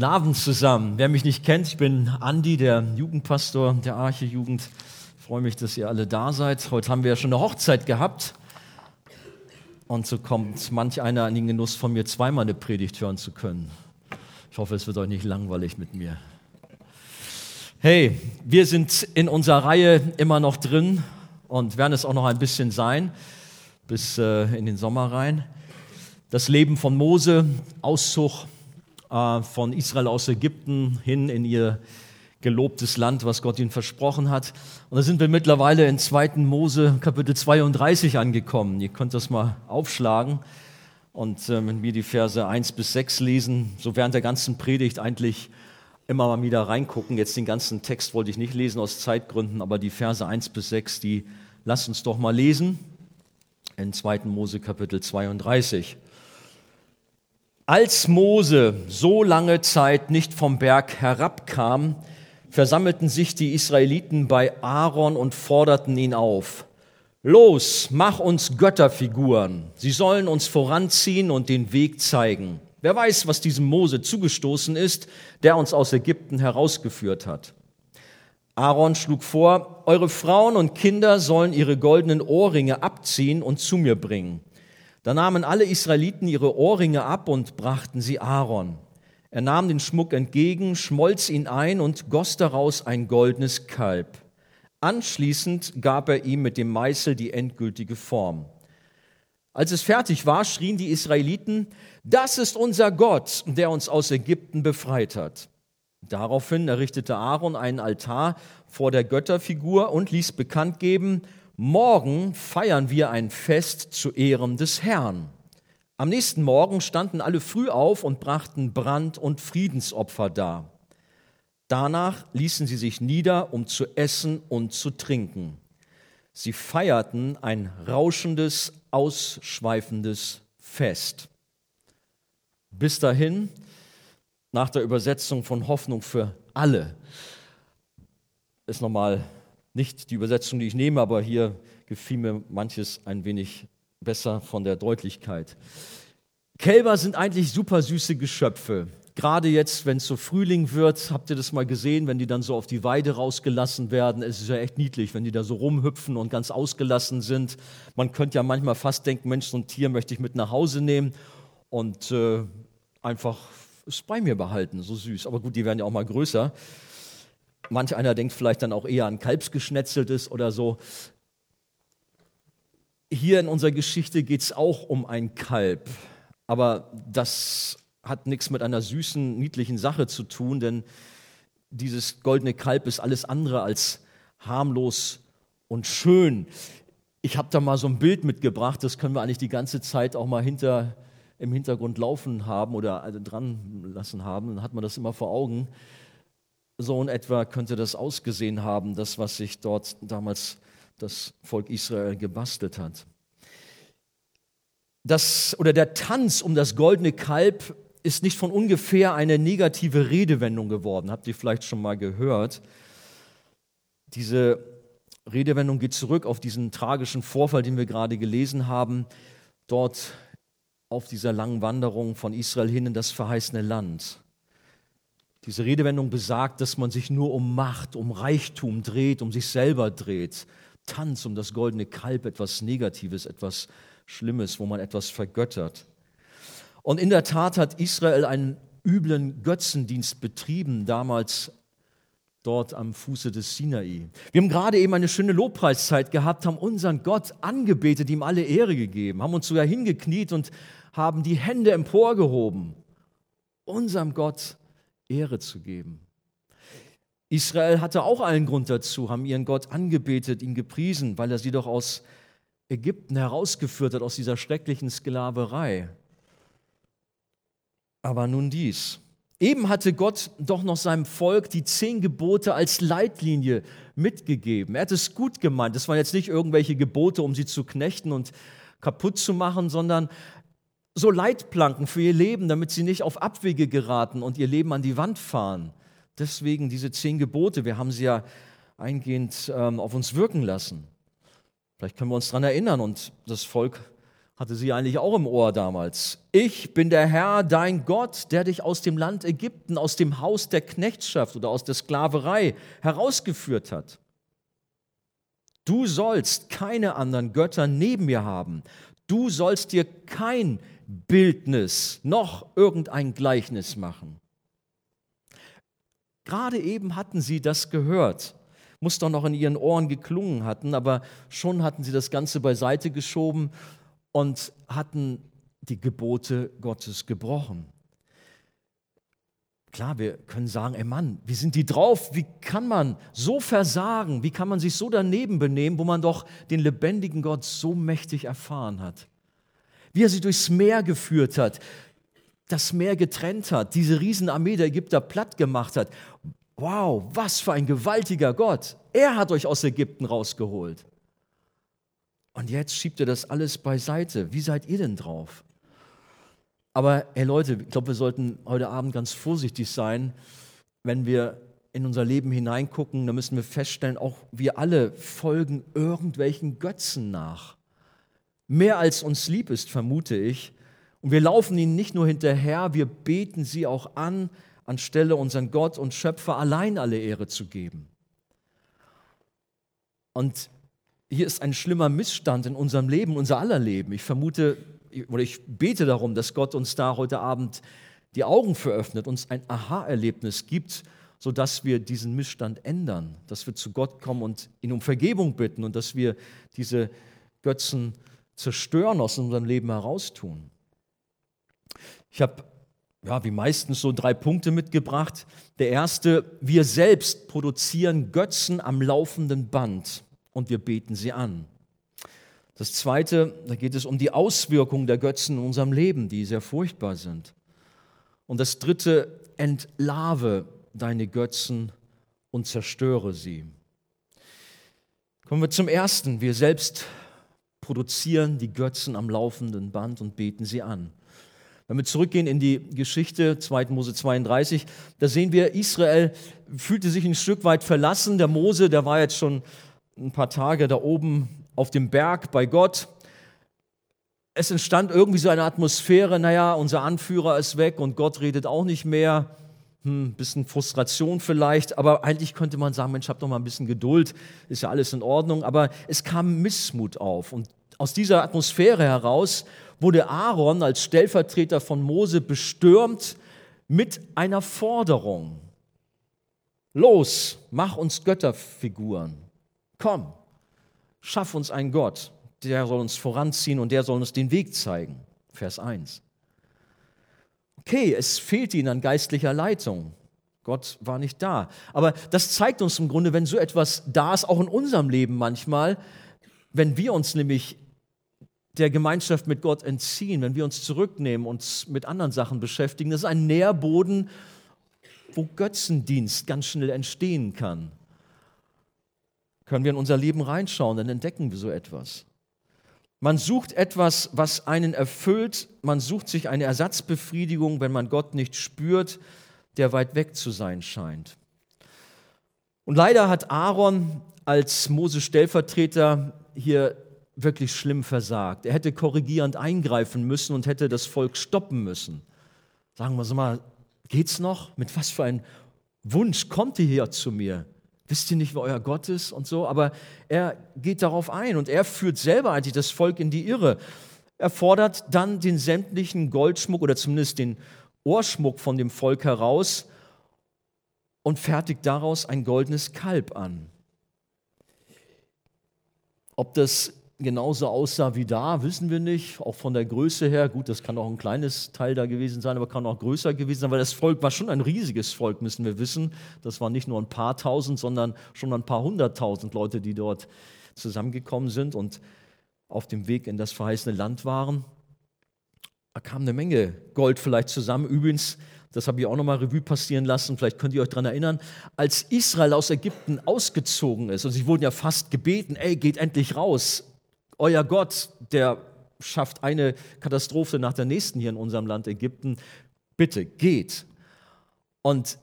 Abend zusammen. Wer mich nicht kennt, ich bin Andi, der Jugendpastor der Arche Jugend. Ich freue mich, dass ihr alle da seid. Heute haben wir ja schon eine Hochzeit gehabt. Und so kommt manch einer an den Genuss von mir, zweimal eine Predigt hören zu können. Ich hoffe, es wird euch nicht langweilig mit mir. Hey, wir sind in unserer Reihe immer noch drin und werden es auch noch ein bisschen sein, bis äh, in den Sommer rein. Das Leben von Mose, Auszug von Israel aus Ägypten hin in ihr gelobtes Land, was Gott ihnen versprochen hat. Und da sind wir mittlerweile in 2. Mose Kapitel 32 angekommen. Ihr könnt das mal aufschlagen und äh, mit mir die Verse 1 bis 6 lesen. So während der ganzen Predigt eigentlich immer mal wieder reingucken. Jetzt den ganzen Text wollte ich nicht lesen aus Zeitgründen, aber die Verse 1 bis 6, die lasst uns doch mal lesen. In 2. Mose Kapitel 32. Als Mose so lange Zeit nicht vom Berg herabkam, versammelten sich die Israeliten bei Aaron und forderten ihn auf. Los, mach uns Götterfiguren. Sie sollen uns voranziehen und den Weg zeigen. Wer weiß, was diesem Mose zugestoßen ist, der uns aus Ägypten herausgeführt hat. Aaron schlug vor, eure Frauen und Kinder sollen ihre goldenen Ohrringe abziehen und zu mir bringen. Da nahmen alle Israeliten ihre Ohrringe ab und brachten sie Aaron. Er nahm den Schmuck entgegen, schmolz ihn ein und goss daraus ein goldenes Kalb. Anschließend gab er ihm mit dem Meißel die endgültige Form. Als es fertig war, schrien die Israeliten, das ist unser Gott, der uns aus Ägypten befreit hat. Daraufhin errichtete Aaron einen Altar vor der Götterfigur und ließ bekannt geben, morgen feiern wir ein Fest zu Ehren des Herrn. Am nächsten Morgen standen alle früh auf und brachten Brand- und Friedensopfer dar. Danach ließen sie sich nieder, um zu essen und zu trinken. Sie feierten ein rauschendes, ausschweifendes Fest. Bis dahin, nach der Übersetzung von Hoffnung für alle, ist nochmal nicht die Übersetzung, die ich nehme, aber hier gefiel mir manches ein wenig besser von der Deutlichkeit. Kälber sind eigentlich super süße Geschöpfe. Gerade jetzt, wenn es so Frühling wird, habt ihr das mal gesehen, wenn die dann so auf die Weide rausgelassen werden. Es ist ja echt niedlich, wenn die da so rumhüpfen und ganz ausgelassen sind. Man könnte ja manchmal fast denken, Mensch, so ein Tier möchte ich mit nach Hause nehmen und äh, einfach es bei mir behalten. So süß. Aber gut, die werden ja auch mal größer. Manch einer denkt vielleicht dann auch eher an Kalbsgeschnetzeltes oder so. Hier in unserer Geschichte geht es auch um ein Kalb, aber das hat nichts mit einer süßen, niedlichen Sache zu tun, denn dieses goldene Kalb ist alles andere als harmlos und schön. Ich habe da mal so ein Bild mitgebracht, das können wir eigentlich die ganze Zeit auch mal hinter, im Hintergrund laufen haben oder also dran lassen haben, dann hat man das immer vor Augen. So in etwa könnte das ausgesehen haben, das, was sich dort damals das Volk Israel gebastelt hat. Das, oder der Tanz um das goldene Kalb ist nicht von ungefähr eine negative Redewendung geworden. Habt ihr vielleicht schon mal gehört? Diese Redewendung geht zurück auf diesen tragischen Vorfall, den wir gerade gelesen haben, dort auf dieser langen Wanderung von Israel hin in das verheißene Land. Diese Redewendung besagt, dass man sich nur um Macht, um Reichtum dreht, um sich selber dreht. Tanz um das goldene Kalb, etwas Negatives, etwas Schlimmes, wo man etwas vergöttert. Und in der Tat hat Israel einen üblen Götzendienst betrieben, damals dort am Fuße des Sinai. Wir haben gerade eben eine schöne Lobpreiszeit gehabt, haben unseren Gott angebetet, ihm alle Ehre gegeben, haben uns sogar hingekniet und haben die Hände emporgehoben, unserem Gott Ehre zu geben. Israel hatte auch allen Grund dazu, haben ihren Gott angebetet, ihn gepriesen, weil er sie doch aus Ägypten herausgeführt hat, aus dieser schrecklichen Sklaverei. Aber nun dies. Eben hatte Gott doch noch seinem Volk die zehn Gebote als Leitlinie mitgegeben. Er hat es gut gemeint. Das waren jetzt nicht irgendwelche Gebote, um sie zu knechten und kaputt zu machen, sondern so Leitplanken für ihr Leben, damit sie nicht auf Abwege geraten und ihr Leben an die Wand fahren. Deswegen diese zehn Gebote, wir haben sie ja eingehend ähm, auf uns wirken lassen. Vielleicht können wir uns daran erinnern und das Volk hatte sie eigentlich auch im Ohr damals. Ich bin der Herr, dein Gott, der dich aus dem Land Ägypten, aus dem Haus der Knechtschaft oder aus der Sklaverei herausgeführt hat. Du sollst keine anderen Götter neben mir haben. Du sollst dir kein Bildnis noch irgendein Gleichnis machen. Gerade eben hatten sie das gehört, muss doch noch in ihren Ohren geklungen hatten, aber schon hatten sie das Ganze beiseite geschoben und hatten die Gebote Gottes gebrochen. Klar, wir können sagen, ey Mann, wie sind die drauf? Wie kann man so versagen? Wie kann man sich so daneben benehmen, wo man doch den lebendigen Gott so mächtig erfahren hat? Wie er sie durchs Meer geführt hat, das Meer getrennt hat, diese Riesenarmee der Ägypter platt gemacht hat. Wow, was für ein gewaltiger Gott. Er hat euch aus Ägypten rausgeholt. Und jetzt schiebt er das alles beiseite. Wie seid ihr denn drauf? Aber hey Leute, ich glaube, wir sollten heute Abend ganz vorsichtig sein, wenn wir in unser Leben hineingucken, da müssen wir feststellen, auch wir alle folgen irgendwelchen Götzen nach. Mehr als uns lieb ist, vermute ich. Und wir laufen ihnen nicht nur hinterher, wir beten sie auch an, anstelle unseren Gott und Schöpfer allein alle Ehre zu geben. Und hier ist ein schlimmer Missstand in unserem Leben, unser aller Leben. Ich vermute oder ich bete darum, dass Gott uns da heute Abend die Augen veröffnet, uns ein Aha-Erlebnis gibt, sodass wir diesen Missstand ändern, dass wir zu Gott kommen und ihn um Vergebung bitten und dass wir diese Götzen zerstören, aus unserem Leben heraustun. Ich habe ja, wie meistens so drei Punkte mitgebracht. Der erste, wir selbst produzieren Götzen am laufenden Band und wir beten sie an. Das Zweite, da geht es um die Auswirkungen der Götzen in unserem Leben, die sehr furchtbar sind. Und das Dritte, entlave deine Götzen und zerstöre sie. Kommen wir zum Ersten. Wir selbst produzieren die Götzen am laufenden Band und beten sie an. Wenn wir zurückgehen in die Geschichte 2. Mose 32, da sehen wir, Israel fühlte sich ein Stück weit verlassen. Der Mose, der war jetzt schon ein paar Tage da oben auf dem Berg bei Gott. Es entstand irgendwie so eine Atmosphäre, naja, unser Anführer ist weg und Gott redet auch nicht mehr. Hm, bisschen Frustration vielleicht, aber eigentlich könnte man sagen, Mensch, hab doch mal ein bisschen Geduld, ist ja alles in Ordnung. Aber es kam Missmut auf und aus dieser Atmosphäre heraus wurde Aaron als Stellvertreter von Mose bestürmt mit einer Forderung. Los, mach uns Götterfiguren komm, schaff uns einen Gott, der soll uns voranziehen und der soll uns den Weg zeigen. Vers 1. Okay, es fehlt ihnen an geistlicher Leitung. Gott war nicht da. Aber das zeigt uns im Grunde, wenn so etwas da ist, auch in unserem Leben manchmal, wenn wir uns nämlich der Gemeinschaft mit Gott entziehen, wenn wir uns zurücknehmen, uns mit anderen Sachen beschäftigen, das ist ein Nährboden, wo Götzendienst ganz schnell entstehen kann können wir in unser Leben reinschauen, dann entdecken wir so etwas. Man sucht etwas, was einen erfüllt, man sucht sich eine Ersatzbefriedigung, wenn man Gott nicht spürt, der weit weg zu sein scheint. Und leider hat Aaron als Moses Stellvertreter hier wirklich schlimm versagt. Er hätte korrigierend eingreifen müssen und hätte das Volk stoppen müssen. Sagen wir so mal, geht's noch? Mit was für einem Wunsch kommt ihr hier zu mir? Wisst ihr nicht, wer euer Gott ist und so? Aber er geht darauf ein und er führt selber eigentlich das Volk in die Irre. Er fordert dann den sämtlichen Goldschmuck oder zumindest den Ohrschmuck von dem Volk heraus und fertigt daraus ein goldenes Kalb an. Ob das genauso aussah wie da, wissen wir nicht. Auch von der Größe her, gut, das kann auch ein kleines Teil da gewesen sein, aber kann auch größer gewesen sein, weil das Volk war schon ein riesiges Volk, müssen wir wissen. Das waren nicht nur ein paar tausend, sondern schon ein paar hunderttausend Leute, die dort zusammengekommen sind und auf dem Weg in das verheißene Land waren. Da kam eine Menge Gold vielleicht zusammen. Übrigens, das habe ich auch nochmal Revue passieren lassen, vielleicht könnt ihr euch daran erinnern, als Israel aus Ägypten ausgezogen ist, und sie wurden ja fast gebeten, ey, geht endlich raus, euer Gott, der schafft eine Katastrophe nach der nächsten hier in unserem Land Ägypten. Bitte geht. Und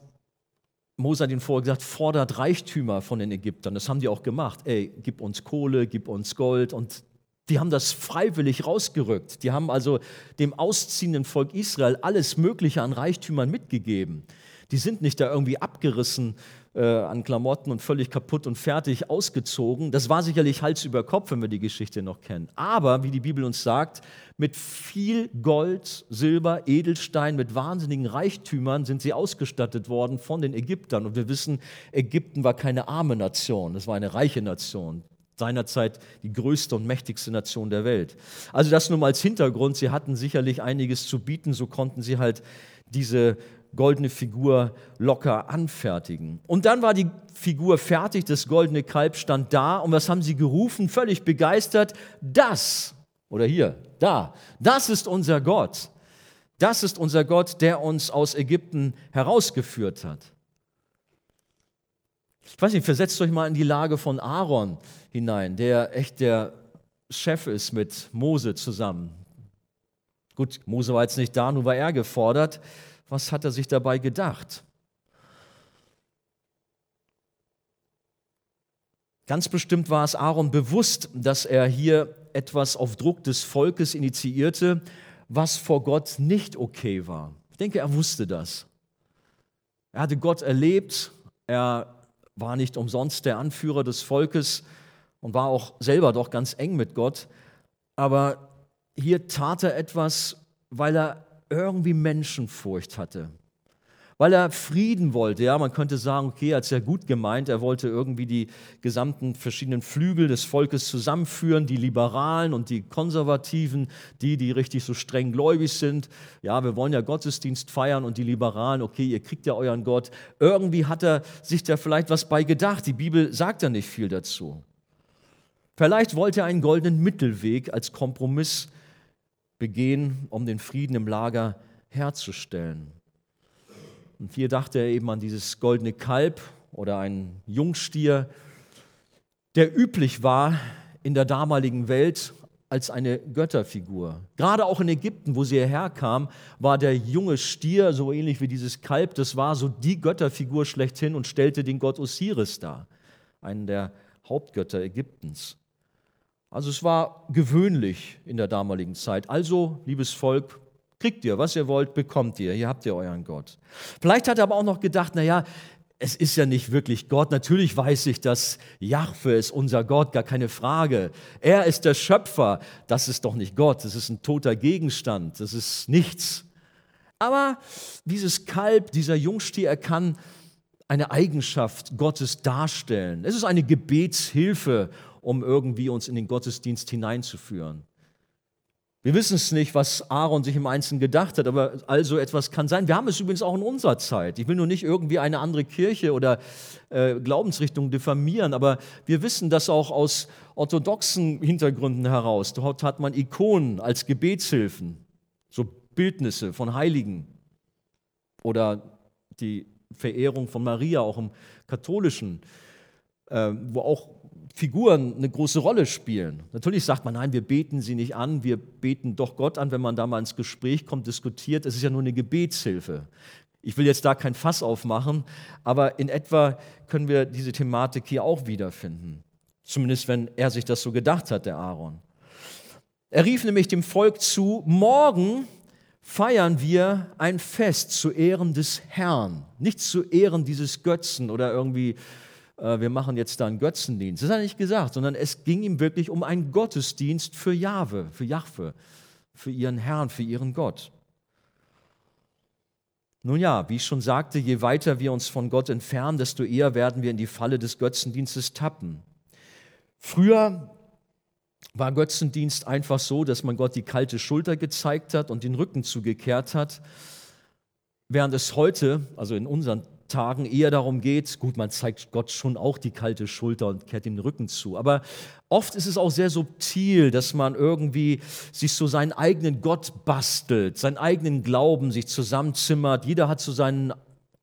Mose hat ihnen vorher gesagt, fordert Reichtümer von den Ägyptern. Das haben die auch gemacht. Ey, gib uns Kohle, gib uns Gold. Und Die haben das freiwillig rausgerückt. Die haben also dem ausziehenden Volk Israel alles Mögliche an Reichtümern mitgegeben. Die sind nicht da irgendwie abgerissen äh, an Klamotten und völlig kaputt und fertig ausgezogen. Das war sicherlich Hals über Kopf, wenn wir die Geschichte noch kennen. Aber, wie die Bibel uns sagt, mit viel Gold, Silber, Edelstein, mit wahnsinnigen Reichtümern sind sie ausgestattet worden von den Ägyptern. Und wir wissen, Ägypten war keine arme Nation, es war eine reiche Nation seinerzeit die größte und mächtigste Nation der Welt. Also das nur mal als Hintergrund. Sie hatten sicherlich einiges zu bieten, so konnten sie halt diese goldene Figur locker anfertigen. Und dann war die Figur fertig, das goldene Kalb stand da und was haben sie gerufen? Völlig begeistert, das, oder hier, da, das ist unser Gott. Das ist unser Gott, der uns aus Ägypten herausgeführt hat. Ich weiß nicht, versetzt euch mal in die Lage von Aaron hinein, der echt der Chef ist mit Mose zusammen. Gut, Mose war jetzt nicht da, nun war er gefordert. Was hat er sich dabei gedacht? Ganz bestimmt war es Aaron bewusst, dass er hier etwas auf Druck des Volkes initiierte, was vor Gott nicht okay war. Ich denke, er wusste das. Er hatte Gott erlebt, er war nicht umsonst der Anführer des Volkes und war auch selber doch ganz eng mit Gott. Aber hier tat er etwas, weil er irgendwie Menschenfurcht hatte. Weil er Frieden wollte. Ja, man könnte sagen, okay, er hat es ja gut gemeint. Er wollte irgendwie die gesamten verschiedenen Flügel des Volkes zusammenführen, die Liberalen und die Konservativen, die, die richtig so streng gläubig sind. Ja, wir wollen ja Gottesdienst feiern und die Liberalen, okay, ihr kriegt ja euren Gott. Irgendwie hat er sich da vielleicht was bei gedacht. Die Bibel sagt ja nicht viel dazu. Vielleicht wollte er einen goldenen Mittelweg als Kompromiss begehen, um den Frieden im Lager herzustellen. Und hier dachte er eben an dieses goldene Kalb oder einen Jungstier, der üblich war in der damaligen Welt als eine Götterfigur. Gerade auch in Ägypten, wo sie hierher kam, war der junge Stier so ähnlich wie dieses Kalb, das war so die Götterfigur schlechthin und stellte den Gott Osiris dar, einen der Hauptgötter Ägyptens. Also es war gewöhnlich in der damaligen Zeit. Also, liebes Volk, kriegt ihr, was ihr wollt, bekommt ihr. Hier habt ihr euren Gott. Vielleicht hat er aber auch noch gedacht, naja, es ist ja nicht wirklich Gott. Natürlich weiß ich, dass Jahwe ist unser Gott, gar keine Frage. Er ist der Schöpfer. Das ist doch nicht Gott. Das ist ein toter Gegenstand. Das ist nichts. Aber dieses Kalb, dieser Jungstier, er kann eine Eigenschaft Gottes darstellen. Es ist eine Gebetshilfe um irgendwie uns in den Gottesdienst hineinzuführen. Wir wissen es nicht, was Aaron sich im Einzelnen gedacht hat, aber also etwas kann sein. Wir haben es übrigens auch in unserer Zeit. Ich will nur nicht irgendwie eine andere Kirche oder äh, Glaubensrichtung diffamieren, aber wir wissen das auch aus orthodoxen Hintergründen heraus. Dort hat man Ikonen als Gebetshilfen, so Bildnisse von Heiligen oder die Verehrung von Maria auch im katholischen, äh, wo auch Figuren eine große Rolle spielen. Natürlich sagt man, nein, wir beten sie nicht an, wir beten doch Gott an, wenn man da mal ins Gespräch kommt, diskutiert. Es ist ja nur eine Gebetshilfe. Ich will jetzt da kein Fass aufmachen, aber in etwa können wir diese Thematik hier auch wiederfinden. Zumindest wenn er sich das so gedacht hat, der Aaron. Er rief nämlich dem Volk zu, morgen feiern wir ein Fest zu Ehren des Herrn, nicht zu Ehren dieses Götzen oder irgendwie wir machen jetzt da einen Götzendienst. Das hat er nicht gesagt, sondern es ging ihm wirklich um einen Gottesdienst für Jahwe, für Jahwe, für ihren Herrn, für ihren Gott. Nun ja, wie ich schon sagte, je weiter wir uns von Gott entfernen, desto eher werden wir in die Falle des Götzendienstes tappen. Früher war Götzendienst einfach so, dass man Gott die kalte Schulter gezeigt hat und den Rücken zugekehrt hat, während es heute, also in unseren Tagen eher darum geht, gut, man zeigt Gott schon auch die kalte Schulter und kehrt ihm den Rücken zu, aber oft ist es auch sehr subtil, dass man irgendwie sich so seinen eigenen Gott bastelt, seinen eigenen Glauben sich zusammenzimmert. Jeder hat so seinen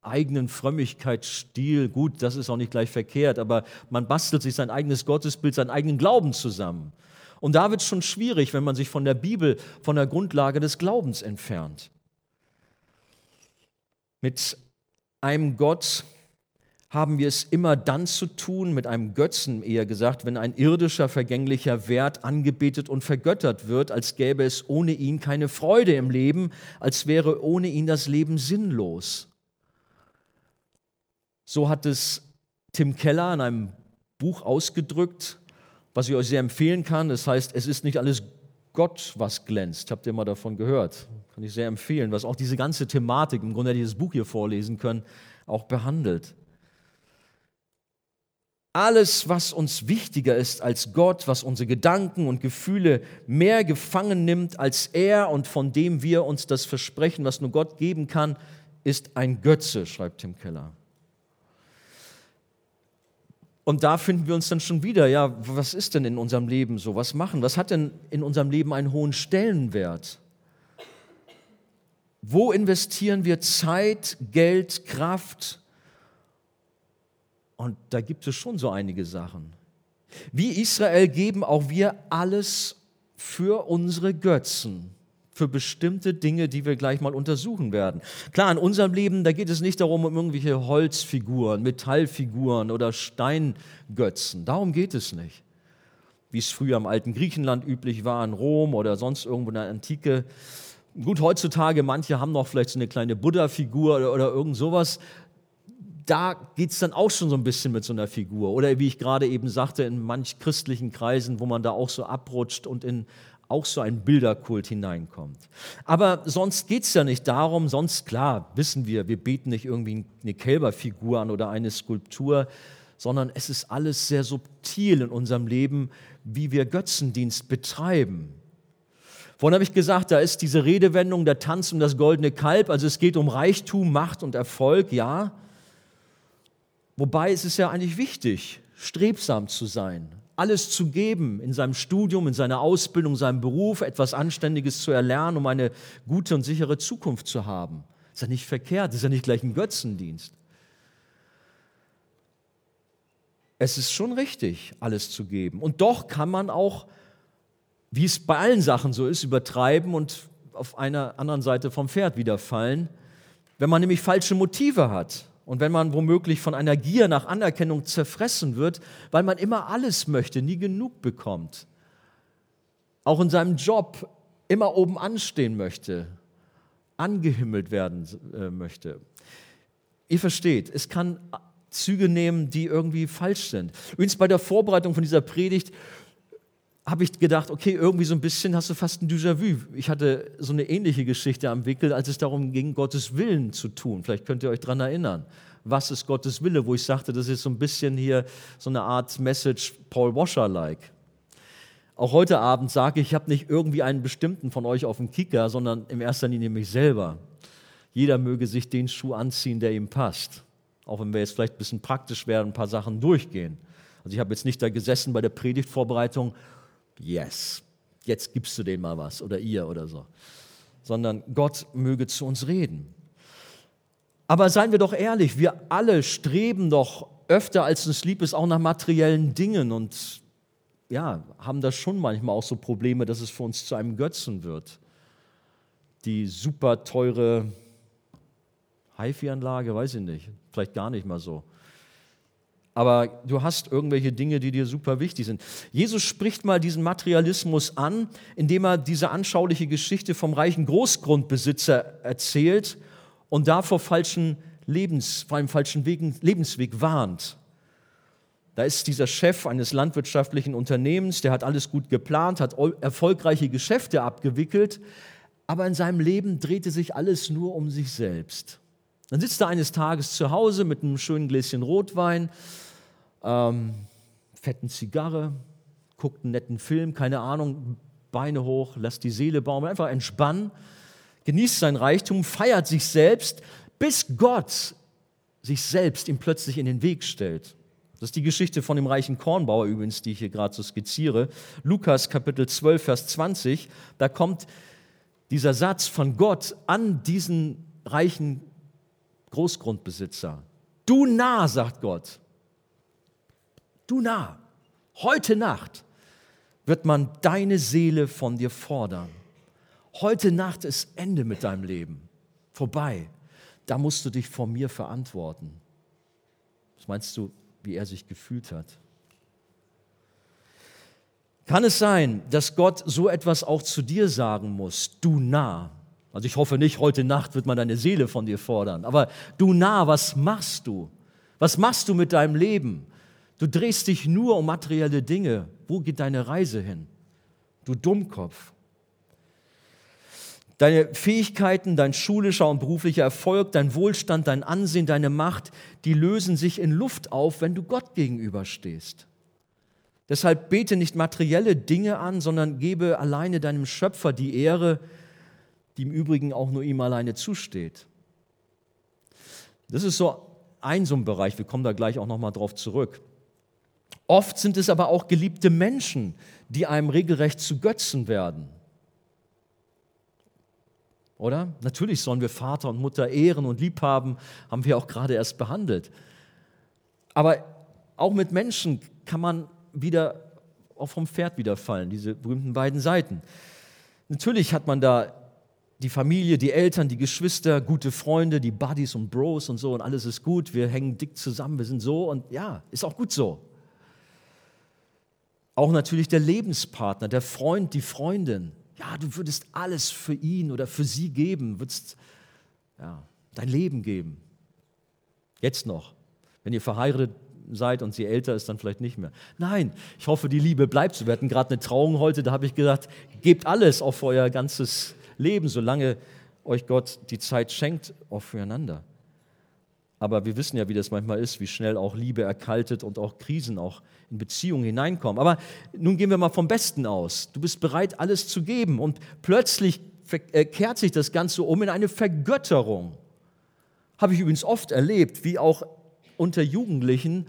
eigenen Frömmigkeitsstil. Gut, das ist auch nicht gleich verkehrt, aber man bastelt sich sein eigenes Gottesbild, seinen eigenen Glauben zusammen. Und da wird es schon schwierig, wenn man sich von der Bibel, von der Grundlage des Glaubens entfernt. Mit einem Gott haben wir es immer dann zu tun, mit einem Götzen eher gesagt, wenn ein irdischer, vergänglicher Wert angebetet und vergöttert wird, als gäbe es ohne ihn keine Freude im Leben, als wäre ohne ihn das Leben sinnlos. So hat es Tim Keller in einem Buch ausgedrückt, was ich euch sehr empfehlen kann. Das heißt, es ist nicht alles Gott, was glänzt. Habt ihr mal davon gehört? Kann ich sehr empfehlen, was auch diese ganze Thematik, im Grunde dieses Buch hier vorlesen können, auch behandelt. Alles, was uns wichtiger ist als Gott, was unsere Gedanken und Gefühle mehr gefangen nimmt als er und von dem wir uns das versprechen, was nur Gott geben kann, ist ein Götze, schreibt Tim Keller. Und da finden wir uns dann schon wieder, ja, was ist denn in unserem Leben so? Was machen? Was hat denn in unserem Leben einen hohen Stellenwert? Wo investieren wir Zeit, Geld, Kraft? Und da gibt es schon so einige Sachen. Wie Israel geben auch wir alles für unsere Götzen, für bestimmte Dinge, die wir gleich mal untersuchen werden. Klar, in unserem Leben, da geht es nicht darum, um irgendwelche Holzfiguren, Metallfiguren oder Steingötzen. Darum geht es nicht. Wie es früher im alten Griechenland üblich war, in Rom oder sonst irgendwo in der Antike. Gut, heutzutage, manche haben noch vielleicht so eine kleine Buddha-Figur oder, oder irgend sowas da geht es dann auch schon so ein bisschen mit so einer Figur. Oder wie ich gerade eben sagte, in manch christlichen Kreisen, wo man da auch so abrutscht und in auch so einen Bilderkult hineinkommt. Aber sonst geht es ja nicht darum, sonst klar, wissen wir, wir beten nicht irgendwie eine Kälberfigur an oder eine Skulptur, sondern es ist alles sehr subtil in unserem Leben, wie wir Götzendienst betreiben. Vorhin habe ich gesagt, da ist diese Redewendung, der Tanz um das goldene Kalb, also es geht um Reichtum, Macht und Erfolg, ja. Wobei es ist ja eigentlich wichtig, strebsam zu sein, alles zu geben in seinem Studium, in seiner Ausbildung, in seinem Beruf, etwas Anständiges zu erlernen, um eine gute und sichere Zukunft zu haben. Ist ja nicht verkehrt, ist ja nicht gleich ein Götzendienst. Es ist schon richtig, alles zu geben. Und doch kann man auch, wie es bei allen Sachen so ist, übertreiben und auf einer anderen Seite vom Pferd wieder fallen, wenn man nämlich falsche Motive hat. Und wenn man womöglich von einer Gier nach Anerkennung zerfressen wird, weil man immer alles möchte, nie genug bekommt, auch in seinem Job immer oben anstehen möchte, angehimmelt werden äh, möchte. Ihr versteht, es kann Züge nehmen, die irgendwie falsch sind. Übrigens bei der Vorbereitung von dieser Predigt habe ich gedacht, okay, irgendwie so ein bisschen hast du fast ein Déjà-vu. Ich hatte so eine ähnliche Geschichte am Wickel, als es darum ging, Gottes Willen zu tun. Vielleicht könnt ihr euch daran erinnern. Was ist Gottes Wille? Wo ich sagte, das ist so ein bisschen hier so eine Art Message Paul Washer-like. Auch heute Abend sage ich, ich habe nicht irgendwie einen bestimmten von euch auf dem Kicker, sondern in erster Linie mich selber. Jeder möge sich den Schuh anziehen, der ihm passt. Auch wenn wir jetzt vielleicht ein bisschen praktisch werden, ein paar Sachen durchgehen. Also ich habe jetzt nicht da gesessen bei der Predigtvorbereitung yes, jetzt gibst du denen mal was oder ihr oder so, sondern Gott möge zu uns reden. Aber seien wir doch ehrlich, wir alle streben doch öfter als uns lieb ist auch nach materiellen Dingen und ja, haben da schon manchmal auch so Probleme, dass es für uns zu einem Götzen wird. Die super teure HiFi-Anlage, weiß ich nicht, vielleicht gar nicht mal so aber du hast irgendwelche Dinge, die dir super wichtig sind. Jesus spricht mal diesen Materialismus an, indem er diese anschauliche Geschichte vom reichen Großgrundbesitzer erzählt und davor falschen Lebens, vor einem falschen Wegen, Lebensweg warnt. Da ist dieser Chef eines landwirtschaftlichen Unternehmens, der hat alles gut geplant, hat erfolgreiche Geschäfte abgewickelt, aber in seinem Leben drehte sich alles nur um sich selbst. Dann sitzt er eines Tages zu Hause mit einem schönen Gläschen Rotwein ähm, fetten Zigarre, guckt einen netten Film, keine Ahnung, Beine hoch, lässt die Seele baumeln, einfach entspannen, genießt sein Reichtum, feiert sich selbst, bis Gott sich selbst ihm plötzlich in den Weg stellt. Das ist die Geschichte von dem reichen Kornbauer übrigens, die ich hier gerade so skizziere. Lukas Kapitel 12, Vers 20, da kommt dieser Satz von Gott an diesen reichen Großgrundbesitzer. Du nah, sagt Gott, du nah, heute Nacht wird man deine Seele von dir fordern. Heute Nacht ist Ende mit deinem Leben. Vorbei. Da musst du dich vor mir verantworten. Was meinst du, wie er sich gefühlt hat? Kann es sein, dass Gott so etwas auch zu dir sagen muss? Du nah. Also ich hoffe nicht, heute Nacht wird man deine Seele von dir fordern. Aber du nah, was machst du? Was machst du mit deinem Leben? Du drehst dich nur um materielle Dinge. Wo geht deine Reise hin? Du Dummkopf. Deine Fähigkeiten, dein schulischer und beruflicher Erfolg, dein Wohlstand, dein Ansehen, deine Macht, die lösen sich in Luft auf, wenn du Gott gegenüberstehst. Deshalb bete nicht materielle Dinge an, sondern gebe alleine deinem Schöpfer die Ehre, die im Übrigen auch nur ihm alleine zusteht. Das ist so ein so ein Bereich, wir kommen da gleich auch nochmal drauf zurück. Oft sind es aber auch geliebte Menschen, die einem regelrecht zu Götzen werden. Oder? Natürlich sollen wir Vater und Mutter ehren und lieb haben, haben wir auch gerade erst behandelt. Aber auch mit Menschen kann man wieder auch vom Pferd wieder fallen, diese berühmten beiden Seiten. Natürlich hat man da die Familie, die Eltern, die Geschwister, gute Freunde, die Buddies und Bros und so und alles ist gut, wir hängen dick zusammen, wir sind so und ja, ist auch gut so. Auch natürlich der Lebenspartner, der Freund, die Freundin. Ja, du würdest alles für ihn oder für sie geben, würdest ja, dein Leben geben. Jetzt noch. Wenn ihr verheiratet seid und sie älter ist, dann vielleicht nicht mehr. Nein, ich hoffe, die Liebe bleibt so. Wir hatten gerade eine Trauung heute, da habe ich gesagt, gebt alles auf euer ganzes Leben, solange euch Gott die Zeit schenkt, auch füreinander. Aber wir wissen ja, wie das manchmal ist, wie schnell auch Liebe erkaltet und auch Krisen auch in Beziehungen hineinkommen. Aber nun gehen wir mal vom Besten aus. Du bist bereit, alles zu geben und plötzlich äh, kehrt sich das Ganze um in eine Vergötterung. Habe ich übrigens oft erlebt, wie auch unter Jugendlichen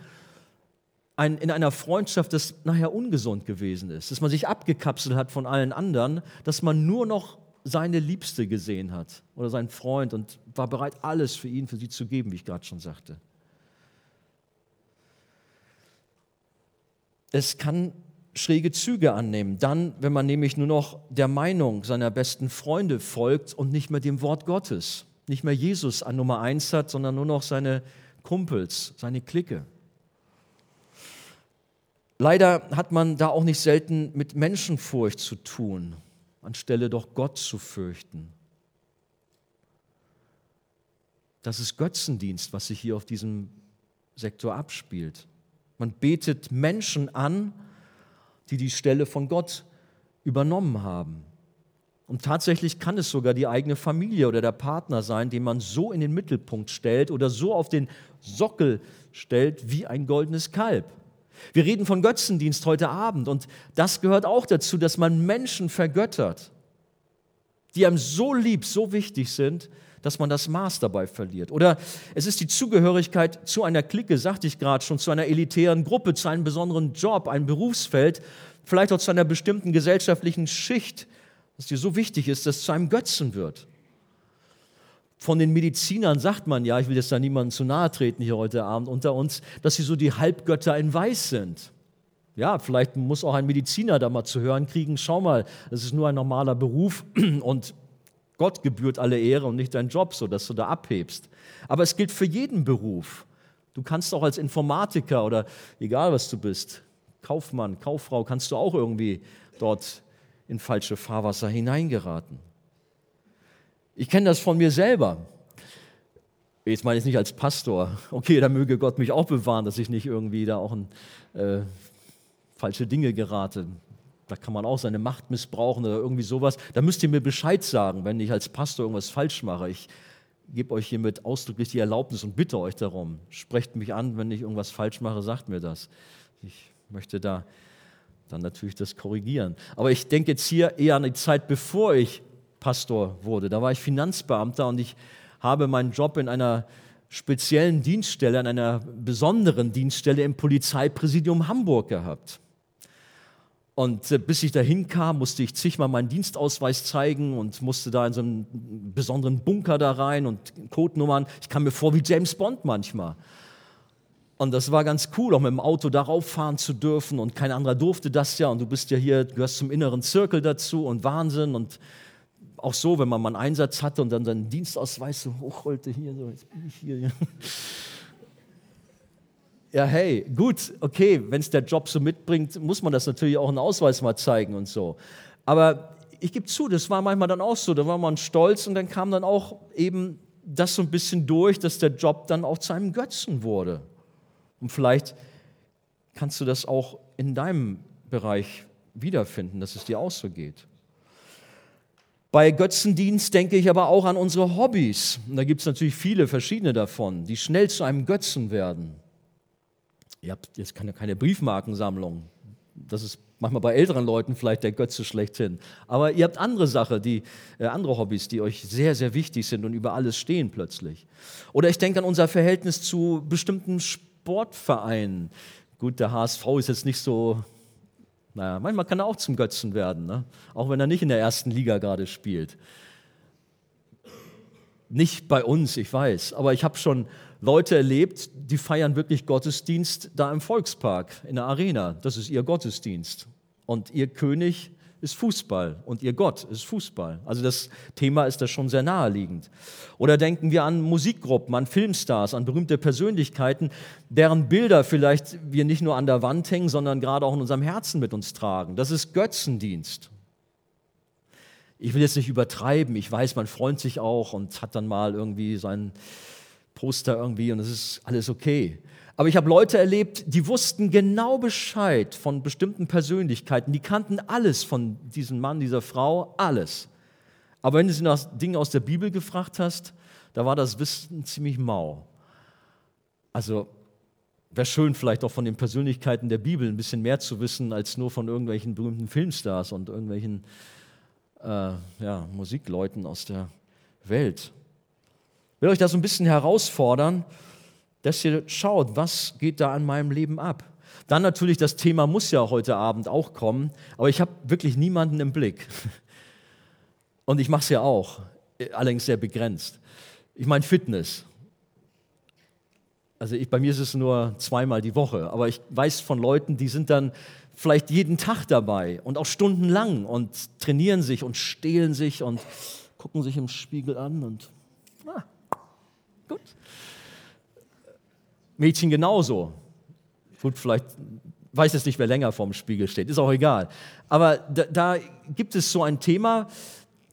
ein, in einer Freundschaft, das nachher ungesund gewesen ist, dass man sich abgekapselt hat von allen anderen, dass man nur noch seine Liebste gesehen hat oder seinen Freund und war bereit, alles für ihn, für sie zu geben, wie ich gerade schon sagte. Es kann schräge Züge annehmen, dann, wenn man nämlich nur noch der Meinung seiner besten Freunde folgt und nicht mehr dem Wort Gottes, nicht mehr Jesus an Nummer eins hat, sondern nur noch seine Kumpels, seine Clique. Leider hat man da auch nicht selten mit Menschenfurcht zu tun anstelle doch Gott zu fürchten. Das ist Götzendienst, was sich hier auf diesem Sektor abspielt. Man betet Menschen an, die die Stelle von Gott übernommen haben. Und tatsächlich kann es sogar die eigene Familie oder der Partner sein, den man so in den Mittelpunkt stellt oder so auf den Sockel stellt wie ein goldenes Kalb. Wir reden von Götzendienst heute Abend und das gehört auch dazu, dass man Menschen vergöttert, die einem so lieb, so wichtig sind, dass man das Maß dabei verliert. Oder es ist die Zugehörigkeit zu einer Clique, sagte ich gerade schon, zu einer elitären Gruppe, zu einem besonderen Job, einem Berufsfeld, vielleicht auch zu einer bestimmten gesellschaftlichen Schicht, dass dir so wichtig ist, dass es zu einem Götzen wird. Von den Medizinern sagt man ja, ich will jetzt da niemandem zu nahe treten hier heute Abend unter uns, dass sie so die Halbgötter in Weiß sind. Ja, vielleicht muss auch ein Mediziner da mal zu hören kriegen, schau mal, das ist nur ein normaler Beruf und Gott gebührt alle Ehre und nicht dein Job, so dass du da abhebst. Aber es gilt für jeden Beruf. Du kannst auch als Informatiker oder egal was du bist, Kaufmann, Kauffrau, kannst du auch irgendwie dort in falsche Fahrwasser hineingeraten. Ich kenne das von mir selber. Jetzt meine ich nicht als Pastor. Okay, da möge Gott mich auch bewahren, dass ich nicht irgendwie da auch ein äh, falsche Dinge gerate. Da kann man auch seine Macht missbrauchen oder irgendwie sowas. Da müsst ihr mir Bescheid sagen, wenn ich als Pastor irgendwas falsch mache. Ich gebe euch hiermit ausdrücklich die Erlaubnis und bitte euch darum. Sprecht mich an, wenn ich irgendwas falsch mache, sagt mir das. Ich möchte da dann natürlich das korrigieren. Aber ich denke jetzt hier eher an die Zeit, bevor ich Pastor wurde. Da war ich Finanzbeamter und ich habe meinen Job in einer speziellen Dienststelle, an einer besonderen Dienststelle im Polizeipräsidium Hamburg gehabt. Und äh, bis ich dahin kam, musste ich zigmal meinen Dienstausweis zeigen und musste da in so einen besonderen Bunker da rein und Codenummern. Ich kam mir vor wie James Bond manchmal. Und das war ganz cool, auch mit dem Auto darauf fahren zu dürfen und kein anderer durfte das ja. Und du bist ja hier, gehörst zum inneren Zirkel dazu und Wahnsinn und auch so, wenn man mal einen Einsatz hatte und dann seinen Dienstausweis so hochrollte, hier, so, jetzt bin ich hier. ja, hey, gut, okay, wenn es der Job so mitbringt, muss man das natürlich auch einen Ausweis mal zeigen und so. Aber ich gebe zu, das war manchmal dann auch so, da war man stolz und dann kam dann auch eben das so ein bisschen durch, dass der Job dann auch zu einem Götzen wurde. Und vielleicht kannst du das auch in deinem Bereich wiederfinden, dass es dir auch so geht. Bei Götzendienst denke ich aber auch an unsere Hobbys. Und da gibt es natürlich viele verschiedene davon, die schnell zu einem Götzen werden. Ihr habt jetzt keine, keine Briefmarkensammlung. Das ist manchmal bei älteren Leuten vielleicht der Götze schlechthin. Aber ihr habt andere Sachen, äh, andere Hobbys, die euch sehr, sehr wichtig sind und über alles stehen plötzlich. Oder ich denke an unser Verhältnis zu bestimmten Sportvereinen. Gut, der HSV ist jetzt nicht so, naja, manchmal kann er auch zum Götzen werden, ne? auch wenn er nicht in der ersten Liga gerade spielt. Nicht bei uns, ich weiß, aber ich habe schon Leute erlebt, die feiern wirklich Gottesdienst da im Volkspark, in der Arena. Das ist ihr Gottesdienst. Und ihr König ist Fußball und ihr Gott ist Fußball. Also das Thema ist da schon sehr naheliegend. Oder denken wir an Musikgruppen, an Filmstars, an berühmte Persönlichkeiten, deren Bilder vielleicht wir nicht nur an der Wand hängen, sondern gerade auch in unserem Herzen mit uns tragen. Das ist Götzendienst. Ich will jetzt nicht übertreiben, ich weiß, man freut sich auch und hat dann mal irgendwie seinen Poster irgendwie und es ist alles okay. Aber ich habe Leute erlebt, die wussten genau Bescheid von bestimmten Persönlichkeiten, die kannten alles von diesem Mann, dieser Frau, alles. Aber wenn du sie nach Dingen aus der Bibel gefragt hast, da war das Wissen ziemlich mau. Also wäre schön, vielleicht auch von den Persönlichkeiten der Bibel ein bisschen mehr zu wissen, als nur von irgendwelchen berühmten Filmstars und irgendwelchen äh, ja, Musikleuten aus der Welt. Ich will euch da so ein bisschen herausfordern, dass ihr schaut, was geht da an meinem Leben ab. Dann natürlich, das Thema muss ja heute Abend auch kommen, aber ich habe wirklich niemanden im Blick. Und ich mache es ja auch, allerdings sehr begrenzt. Ich meine Fitness. Also ich, bei mir ist es nur zweimal die Woche, aber ich weiß von Leuten, die sind dann vielleicht jeden Tag dabei und auch stundenlang und trainieren sich und stehlen sich und gucken sich im Spiegel an und Gut. Mädchen genauso. Gut, vielleicht weiß es nicht, wer länger vorm Spiegel steht, ist auch egal. Aber da, da gibt es so ein Thema,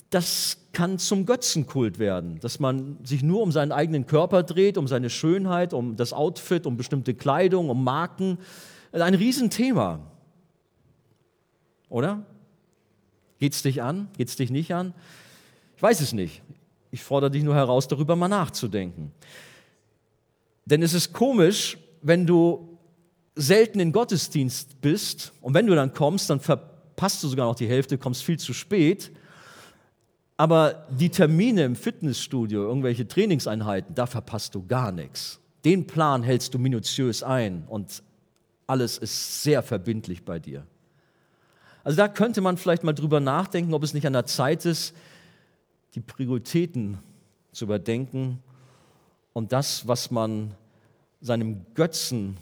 das kann zum Götzenkult werden, dass man sich nur um seinen eigenen Körper dreht, um seine Schönheit, um das Outfit, um bestimmte Kleidung, um Marken. Ein Riesenthema. Oder? Geht es dich an? Geht es dich nicht an? Ich weiß es nicht. Ich fordere dich nur heraus, darüber mal nachzudenken. Denn es ist komisch, wenn du selten in Gottesdienst bist und wenn du dann kommst, dann verpasst du sogar noch die Hälfte, kommst viel zu spät. Aber die Termine im Fitnessstudio, irgendwelche Trainingseinheiten, da verpasst du gar nichts. Den Plan hältst du minutiös ein und alles ist sehr verbindlich bei dir. Also da könnte man vielleicht mal drüber nachdenken, ob es nicht an der Zeit ist, die Prioritäten zu überdenken und das, was man seinem Götzen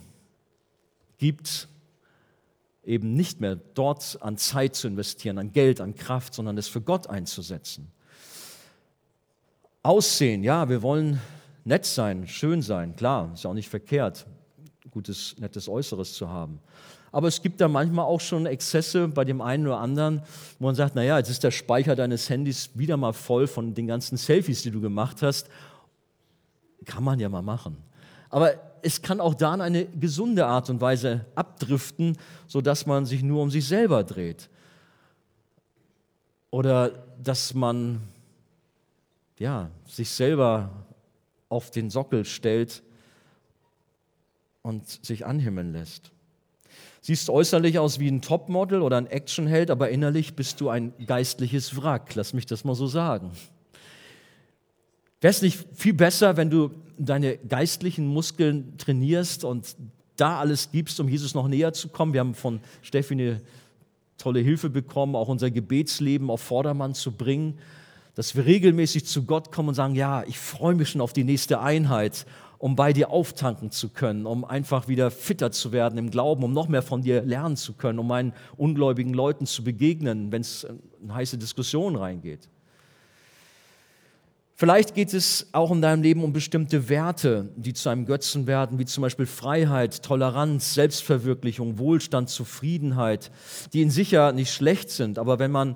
gibt, eben nicht mehr dort an Zeit zu investieren, an Geld, an Kraft, sondern es für Gott einzusetzen. Aussehen, ja, wir wollen nett sein, schön sein, klar, ist ja auch nicht verkehrt, gutes, nettes Äußeres zu haben. Aber es gibt da manchmal auch schon Exzesse bei dem einen oder anderen, wo man sagt, naja, jetzt ist der Speicher deines Handys wieder mal voll von den ganzen Selfies, die du gemacht hast. Kann man ja mal machen. Aber es kann auch da in eine gesunde Art und Weise abdriften, sodass man sich nur um sich selber dreht. Oder dass man ja, sich selber auf den Sockel stellt und sich anhimmeln lässt. Siehst äußerlich aus wie ein Topmodel oder ein Actionheld, aber innerlich bist du ein geistliches Wrack. Lass mich das mal so sagen. Wäre es nicht viel besser, wenn du deine geistlichen Muskeln trainierst und da alles gibst, um Jesus noch näher zu kommen? Wir haben von Steffi eine tolle Hilfe bekommen, auch unser Gebetsleben auf Vordermann zu bringen, dass wir regelmäßig zu Gott kommen und sagen, ja, ich freue mich schon auf die nächste Einheit um bei dir auftanken zu können, um einfach wieder fitter zu werden im Glauben, um noch mehr von dir lernen zu können, um meinen ungläubigen Leuten zu begegnen, wenn es in heiße Diskussionen reingeht. Vielleicht geht es auch in deinem Leben um bestimmte Werte, die zu einem Götzen werden, wie zum Beispiel Freiheit, Toleranz, Selbstverwirklichung, Wohlstand, Zufriedenheit, die in sich ja nicht schlecht sind, aber wenn man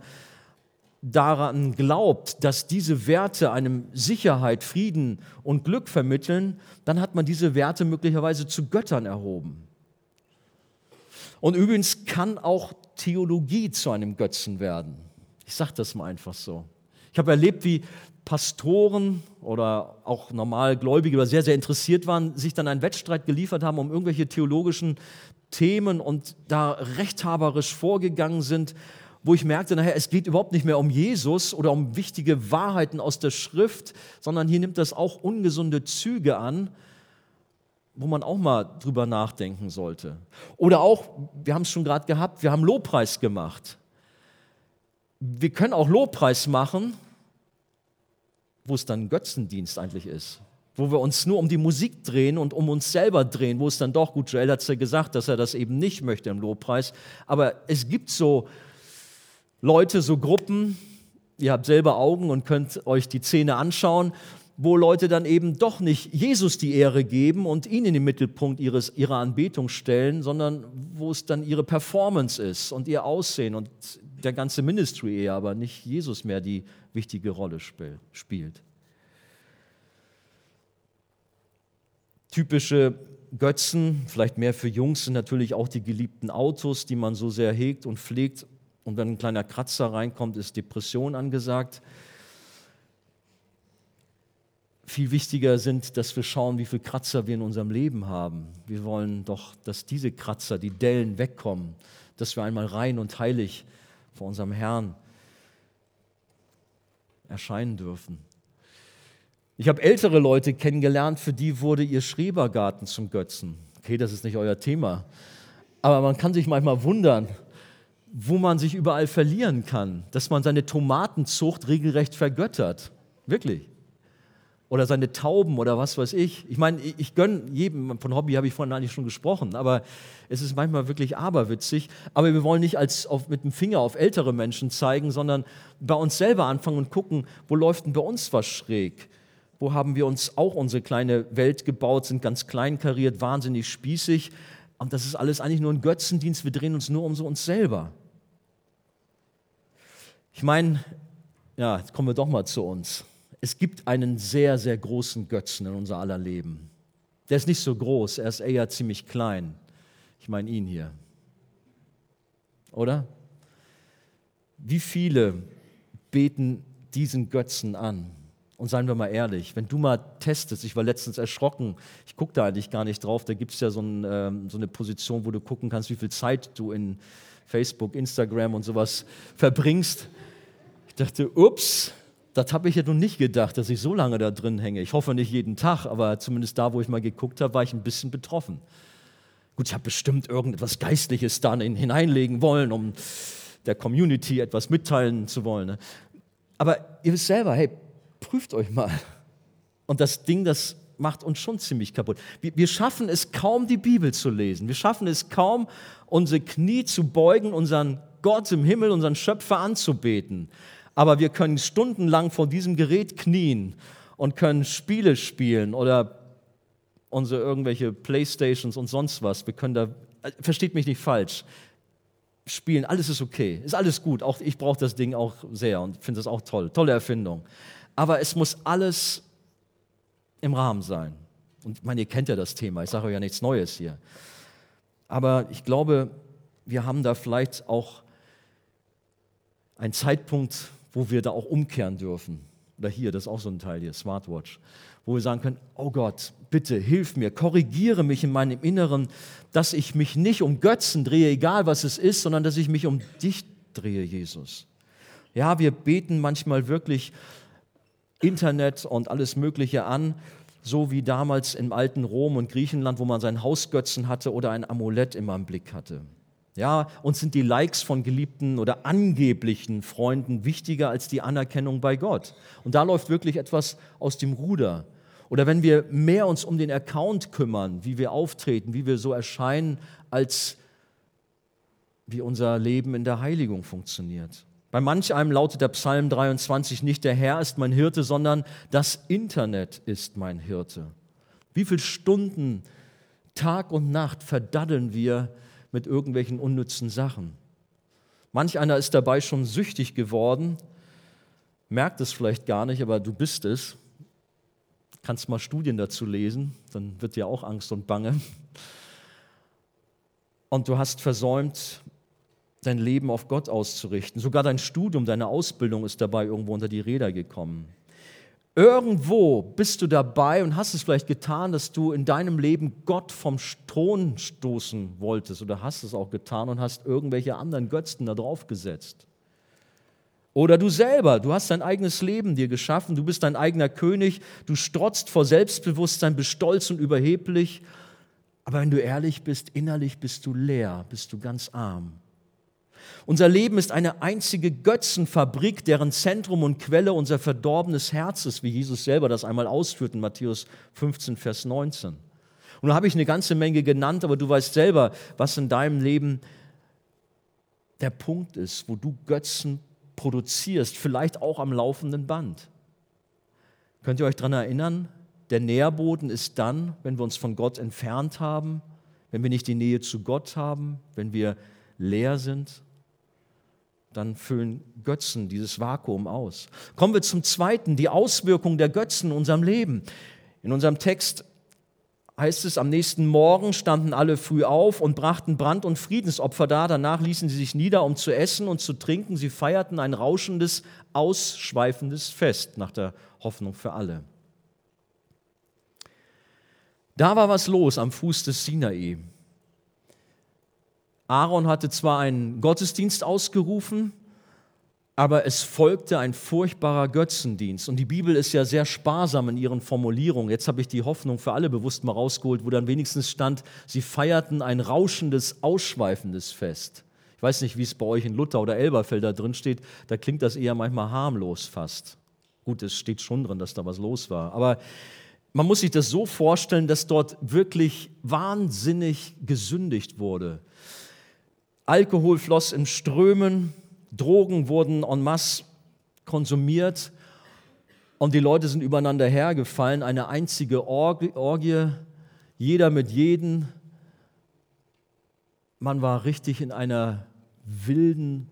daran glaubt, dass diese Werte einem Sicherheit, Frieden und Glück vermitteln, dann hat man diese Werte möglicherweise zu Göttern erhoben. Und übrigens kann auch Theologie zu einem Götzen werden. Ich sage das mal einfach so. Ich habe erlebt, wie Pastoren oder auch Normalgläubige oder sehr, sehr interessiert waren, sich dann einen Wettstreit geliefert haben um irgendwelche theologischen Themen und da rechthaberisch vorgegangen sind, wo ich merkte, nachher, es geht überhaupt nicht mehr um Jesus oder um wichtige Wahrheiten aus der Schrift, sondern hier nimmt das auch ungesunde Züge an, wo man auch mal drüber nachdenken sollte. Oder auch, wir haben es schon gerade gehabt, wir haben Lobpreis gemacht. Wir können auch Lobpreis machen, wo es dann Götzendienst eigentlich ist. Wo wir uns nur um die Musik drehen und um uns selber drehen, wo es dann doch, gut, Joel hat es ja gesagt, dass er das eben nicht möchte im Lobpreis. Aber es gibt so Leute, so Gruppen, ihr habt selber Augen und könnt euch die Szene anschauen, wo Leute dann eben doch nicht Jesus die Ehre geben und ihn in den Mittelpunkt ihres, ihrer Anbetung stellen, sondern wo es dann ihre Performance ist und ihr Aussehen und der ganze Ministry eher, aber nicht Jesus mehr die wichtige Rolle spielt. Typische Götzen, vielleicht mehr für Jungs, sind natürlich auch die geliebten Autos, die man so sehr hegt und pflegt. Und wenn ein kleiner Kratzer reinkommt, ist Depression angesagt. Viel wichtiger sind, dass wir schauen, wie viele Kratzer wir in unserem Leben haben. Wir wollen doch, dass diese Kratzer, die Dellen wegkommen, dass wir einmal rein und heilig vor unserem Herrn erscheinen dürfen. Ich habe ältere Leute kennengelernt, für die wurde ihr Schrebergarten zum Götzen. Okay, das ist nicht euer Thema. Aber man kann sich manchmal wundern, wo man sich überall verlieren kann, dass man seine Tomatenzucht regelrecht vergöttert. Wirklich oder seine Tauben oder was weiß ich. Ich meine, ich, ich gönne jedem, von Hobby habe ich vorhin eigentlich schon gesprochen, aber es ist manchmal wirklich aberwitzig. Aber wir wollen nicht als auf, mit dem Finger auf ältere Menschen zeigen, sondern bei uns selber anfangen und gucken, wo läuft denn bei uns was schräg? Wo haben wir uns auch unsere kleine Welt gebaut, sind ganz klein kariert, wahnsinnig spießig. Und das ist alles eigentlich nur ein Götzendienst, wir drehen uns nur um so uns selber. Ich meine, ja, jetzt kommen wir doch mal zu uns es gibt einen sehr, sehr großen Götzen in unser aller Leben. Der ist nicht so groß, er ist eher ziemlich klein. Ich meine ihn hier. Oder? Wie viele beten diesen Götzen an? Und seien wir mal ehrlich, wenn du mal testest, ich war letztens erschrocken, ich gucke da eigentlich gar nicht drauf, da gibt es ja so, ein, ähm, so, eine Position, wo du gucken kannst, wie viel Zeit du in Facebook, Instagram und sowas verbringst. Ich dachte, ups, das habe ich ja nun nicht gedacht, dass ich so lange da drin hänge. Ich hoffe nicht jeden Tag, aber zumindest da, wo ich mal geguckt habe, war ich ein bisschen betroffen. Gut, ich habe bestimmt irgendetwas Geistliches da hineinlegen wollen, um der Community etwas mitteilen zu wollen. Ne? Aber ihr wisst selber, hey, prüft euch mal. Und das Ding, das macht uns schon ziemlich kaputt. Wir, schaffen es kaum, die Bibel zu lesen. Wir schaffen es kaum, unsere Knie zu beugen, unseren Gott im Himmel, unseren Schöpfer anzubeten aber wir können stundenlang vor diesem Gerät knien und können Spiele spielen oder unsere irgendwelche Playstations und sonst was. Wir können da, versteht mich nicht falsch, spielen, alles ist okay, ist alles gut. Auch ich brauche das Ding auch sehr und finde das auch toll, tolle Erfindung. Aber es muss alles im Rahmen sein. Und ich meine, ihr kennt ja das Thema, ich sage euch ja nichts Neues hier. Aber ich glaube, wir haben da vielleicht auch einen Zeitpunkt wo wir da auch umkehren dürfen. Oder hier, das ist auch so ein Teil hier, Smartwatch, wo wir sagen können, oh Gott, bitte hilf mir, korrigiere mich in meinem Inneren, dass ich mich nicht um Götzen drehe, egal was es ist, sondern dass ich mich um dich drehe, Jesus. Ja, wir beten manchmal wirklich Internet und alles Mögliche an, so wie damals im alten Rom und Griechenland, wo man seinen Hausgötzen hatte oder ein Amulett immer im Blick hatte. Ja, uns sind die Likes von geliebten oder angeblichen Freunden wichtiger als die Anerkennung bei Gott. Und da läuft wirklich etwas aus dem Ruder. Oder wenn wir mehr uns um den Account kümmern, wie wir auftreten, wie wir so erscheinen, als wie unser Leben in der Heiligung funktioniert. Bei manch einem lautet der Psalm 23 nicht der Herr ist mein Hirte, sondern das Internet ist mein Hirte. Wie viele Stunden Tag und Nacht verdaddeln wir mit irgendwelchen unnützen Sachen? Manch einer ist dabei schon süchtig geworden, merkt es vielleicht gar nicht, aber du bist es. Kannst mal Studien dazu lesen, dann wird dir auch Angst und Bange. Und du hast versäumt, dein Leben auf Gott auszurichten. Sogar dein Studium, deine Ausbildung ist dabei irgendwo unter die Räder gekommen. Irgendwo bist du dabei und hast es vielleicht getan, dass du in deinem Leben Gott vom Thron stoßen wolltest oder hast es auch getan und hast irgendwelche anderen Götzen da drauf gesetzt. Oder du selber, du hast dein eigenes Leben dir geschaffen, du bist dein eigener König, du strotzt vor Selbstbewusstsein, bist stolz und überheblich, aber wenn du ehrlich bist, innerlich bist du leer, bist du ganz arm. Unser Leben ist eine einzige Götzenfabrik, deren Zentrum und Quelle unser verdorbenes Herz ist, wie Jesus selber das einmal ausführt in Matthäus 15, Vers 19. Und da habe ich eine ganze Menge genannt, aber du weißt selber, was in deinem Leben der Punkt ist, wo du Götzen produzierst, vielleicht auch am laufenden Band. Könnt ihr euch daran erinnern? Der Nährboden ist dann, wenn wir uns von Gott entfernt haben, wenn wir nicht die Nähe zu Gott haben, wenn wir leer sind dann füllen Götzen dieses Vakuum aus. Kommen wir zum Zweiten, die Auswirkung der Götzen in unserem Leben. In unserem Text heißt es, am nächsten Morgen standen alle früh auf und brachten Brand- und Friedensopfer dar. Danach ließen sie sich nieder, um zu essen und zu trinken. Sie feierten ein rauschendes, ausschweifendes Fest nach der Hoffnung für alle. Da war was los am Fuß des Sinai. Aaron hatte zwar einen Gottesdienst ausgerufen, aber es folgte ein furchtbarer Götzendienst. Und die Bibel ist ja sehr sparsam in ihren Formulierungen. Jetzt habe ich die Hoffnung für alle bewusst mal rausgeholt, wo dann wenigstens stand, sie feierten ein rauschendes, ausschweifendes Fest. Ich weiß nicht, wie es bei euch in Luther oder Elberfelder drin steht, da klingt das eher manchmal harmlos fast. Gut, es steht schon drin, dass da was los war. Aber man muss sich das so vorstellen, dass dort wirklich wahnsinnig gesündigt wurde. Alkohol floss in Strömen, Drogen wurden en masse konsumiert und die Leute sind übereinander hergefallen. Eine einzige Orgie, jeder mit jedem. Man war richtig in einer wilden,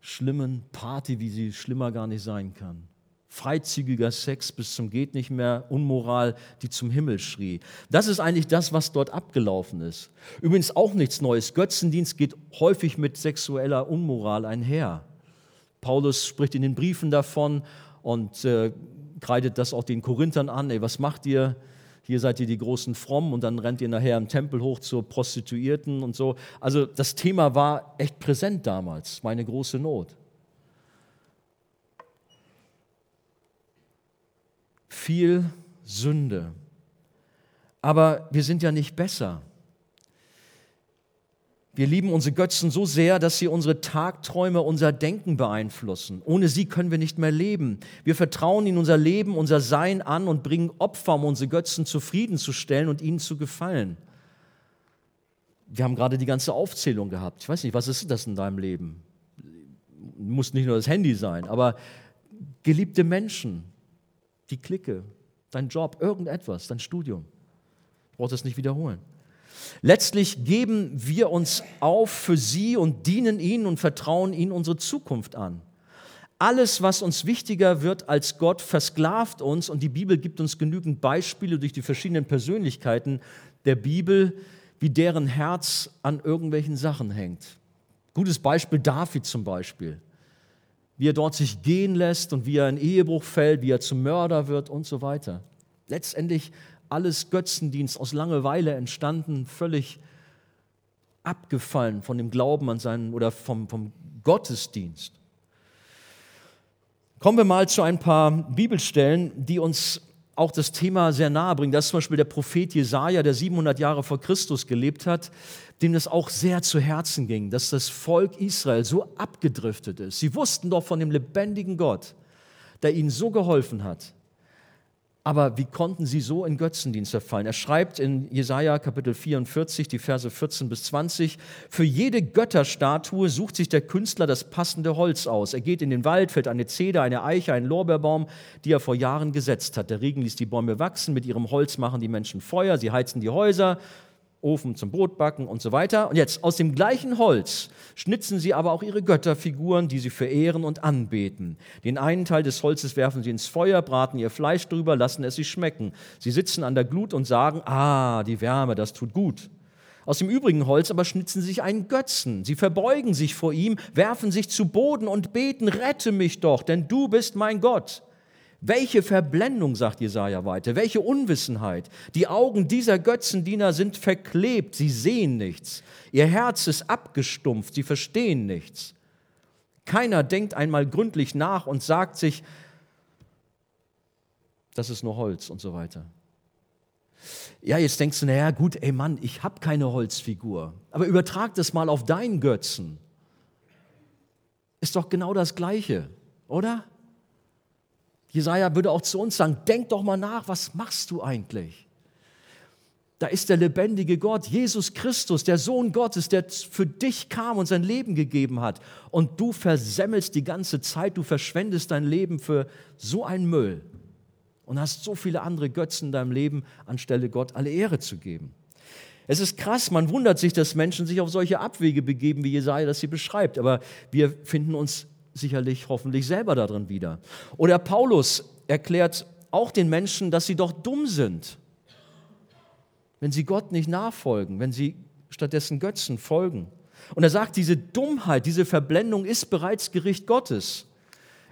schlimmen Party, wie sie schlimmer gar nicht sein kann freizügiger Sex bis zum geht nicht mehr, Unmoral, die zum Himmel schrie. Das ist eigentlich das, was dort abgelaufen ist. Übrigens auch nichts Neues. Götzendienst geht häufig mit sexueller Unmoral einher. Paulus spricht in den Briefen davon und äh, kreidet das auch den Korinthern an. Ey, was macht ihr? Hier seid ihr die großen Frommen und dann rennt ihr nachher im Tempel hoch zur Prostituierten und so. Also das Thema war echt präsent damals, meine große Not. Viel Sünde. Aber wir sind ja nicht besser. Wir lieben unsere Götzen so sehr, dass sie unsere Tagträume, unser Denken beeinflussen. Ohne sie können wir nicht mehr leben. Wir vertrauen ihnen unser Leben, unser Sein an und bringen Opfer, um unsere Götzen zufriedenzustellen und ihnen zu gefallen. Wir haben gerade die ganze Aufzählung gehabt. Ich weiß nicht, was ist das in deinem Leben? Muss nicht nur das Handy sein, aber geliebte Menschen, die Clique, dein Job, irgendetwas, dein Studium. Ich brauche das nicht wiederholen. Letztlich geben wir uns auf für sie und dienen ihnen und vertrauen ihnen unsere Zukunft an. Alles, was uns wichtiger wird als Gott, versklavt uns und die Bibel gibt uns genügend Beispiele durch die verschiedenen Persönlichkeiten der Bibel, wie deren Herz an irgendwelchen Sachen hängt. Gutes Beispiel David zum Beispiel wie er dort sich gehen lässt und wie er in Ehebruch fällt, wie er zum Mörder wird und so weiter. Letztendlich alles Götzendienst aus Langeweile entstanden, völlig abgefallen von dem Glauben an seinen oder vom, vom Gottesdienst. Kommen wir mal zu ein paar Bibelstellen, die uns auch das Thema sehr nahe bringen. Das ist zum Beispiel der Prophet Jesaja, der 700 Jahre vor Christus gelebt hat, dem das auch sehr zu Herzen ging, dass das Volk Israel so abgedriftet ist. Sie wussten doch von dem lebendigen Gott, der ihnen so geholfen hat. Aber wie konnten sie so in Götzendienst verfallen? Er schreibt in Jesaja Kapitel 44, die Verse 14 bis 20, für jede Götterstatue sucht sich der Künstler das passende Holz aus. Er geht in den Wald, fällt eine Zeder, eine Eiche, einen Lorbeerbaum, die er vor Jahren gesetzt hat. Der Regen ließ die Bäume wachsen, mit ihrem Holz machen die Menschen Feuer, sie heizen die Häuser, Ofen zum Brotbacken und so weiter. Und jetzt aus dem gleichen Holz schnitzen sie aber auch ihre Götterfiguren, die sie verehren und anbeten. Den einen Teil des Holzes werfen sie ins Feuer, braten ihr Fleisch drüber, lassen es sich schmecken. Sie sitzen an der Glut und sagen, ah, die Wärme, das tut gut. Aus dem übrigen Holz aber schnitzen sie sich einen Götzen. Sie verbeugen sich vor ihm, werfen sich zu Boden und beten, rette mich doch, denn du bist mein Gott. Welche Verblendung, sagt Jesaja weiter, welche Unwissenheit. Die Augen dieser Götzendiener sind verklebt, sie sehen nichts. Ihr Herz ist abgestumpft, sie verstehen nichts. Keiner denkt einmal gründlich nach und sagt sich, das ist nur Holz und so weiter. Ja, jetzt denkst du, naja, gut, ey Mann, ich habe keine Holzfigur. Aber übertrag das mal auf deinen Götzen. Ist doch genau das Gleiche, oder? Jesaja würde auch zu uns sagen: Denk doch mal nach, was machst du eigentlich? Da ist der lebendige Gott, Jesus Christus, der Sohn Gottes, der für dich kam und sein Leben gegeben hat. Und du versemmelst die ganze Zeit, du verschwendest dein Leben für so einen Müll und hast so viele andere Götzen in deinem Leben, anstelle Gott alle Ehre zu geben. Es ist krass, man wundert sich, dass Menschen sich auf solche Abwege begeben, wie Jesaja das hier beschreibt. Aber wir finden uns sicherlich hoffentlich selber darin wieder. Oder Paulus erklärt auch den Menschen, dass sie doch dumm sind, wenn sie Gott nicht nachfolgen, wenn sie stattdessen Götzen folgen. Und er sagt, diese Dummheit, diese Verblendung ist bereits Gericht Gottes.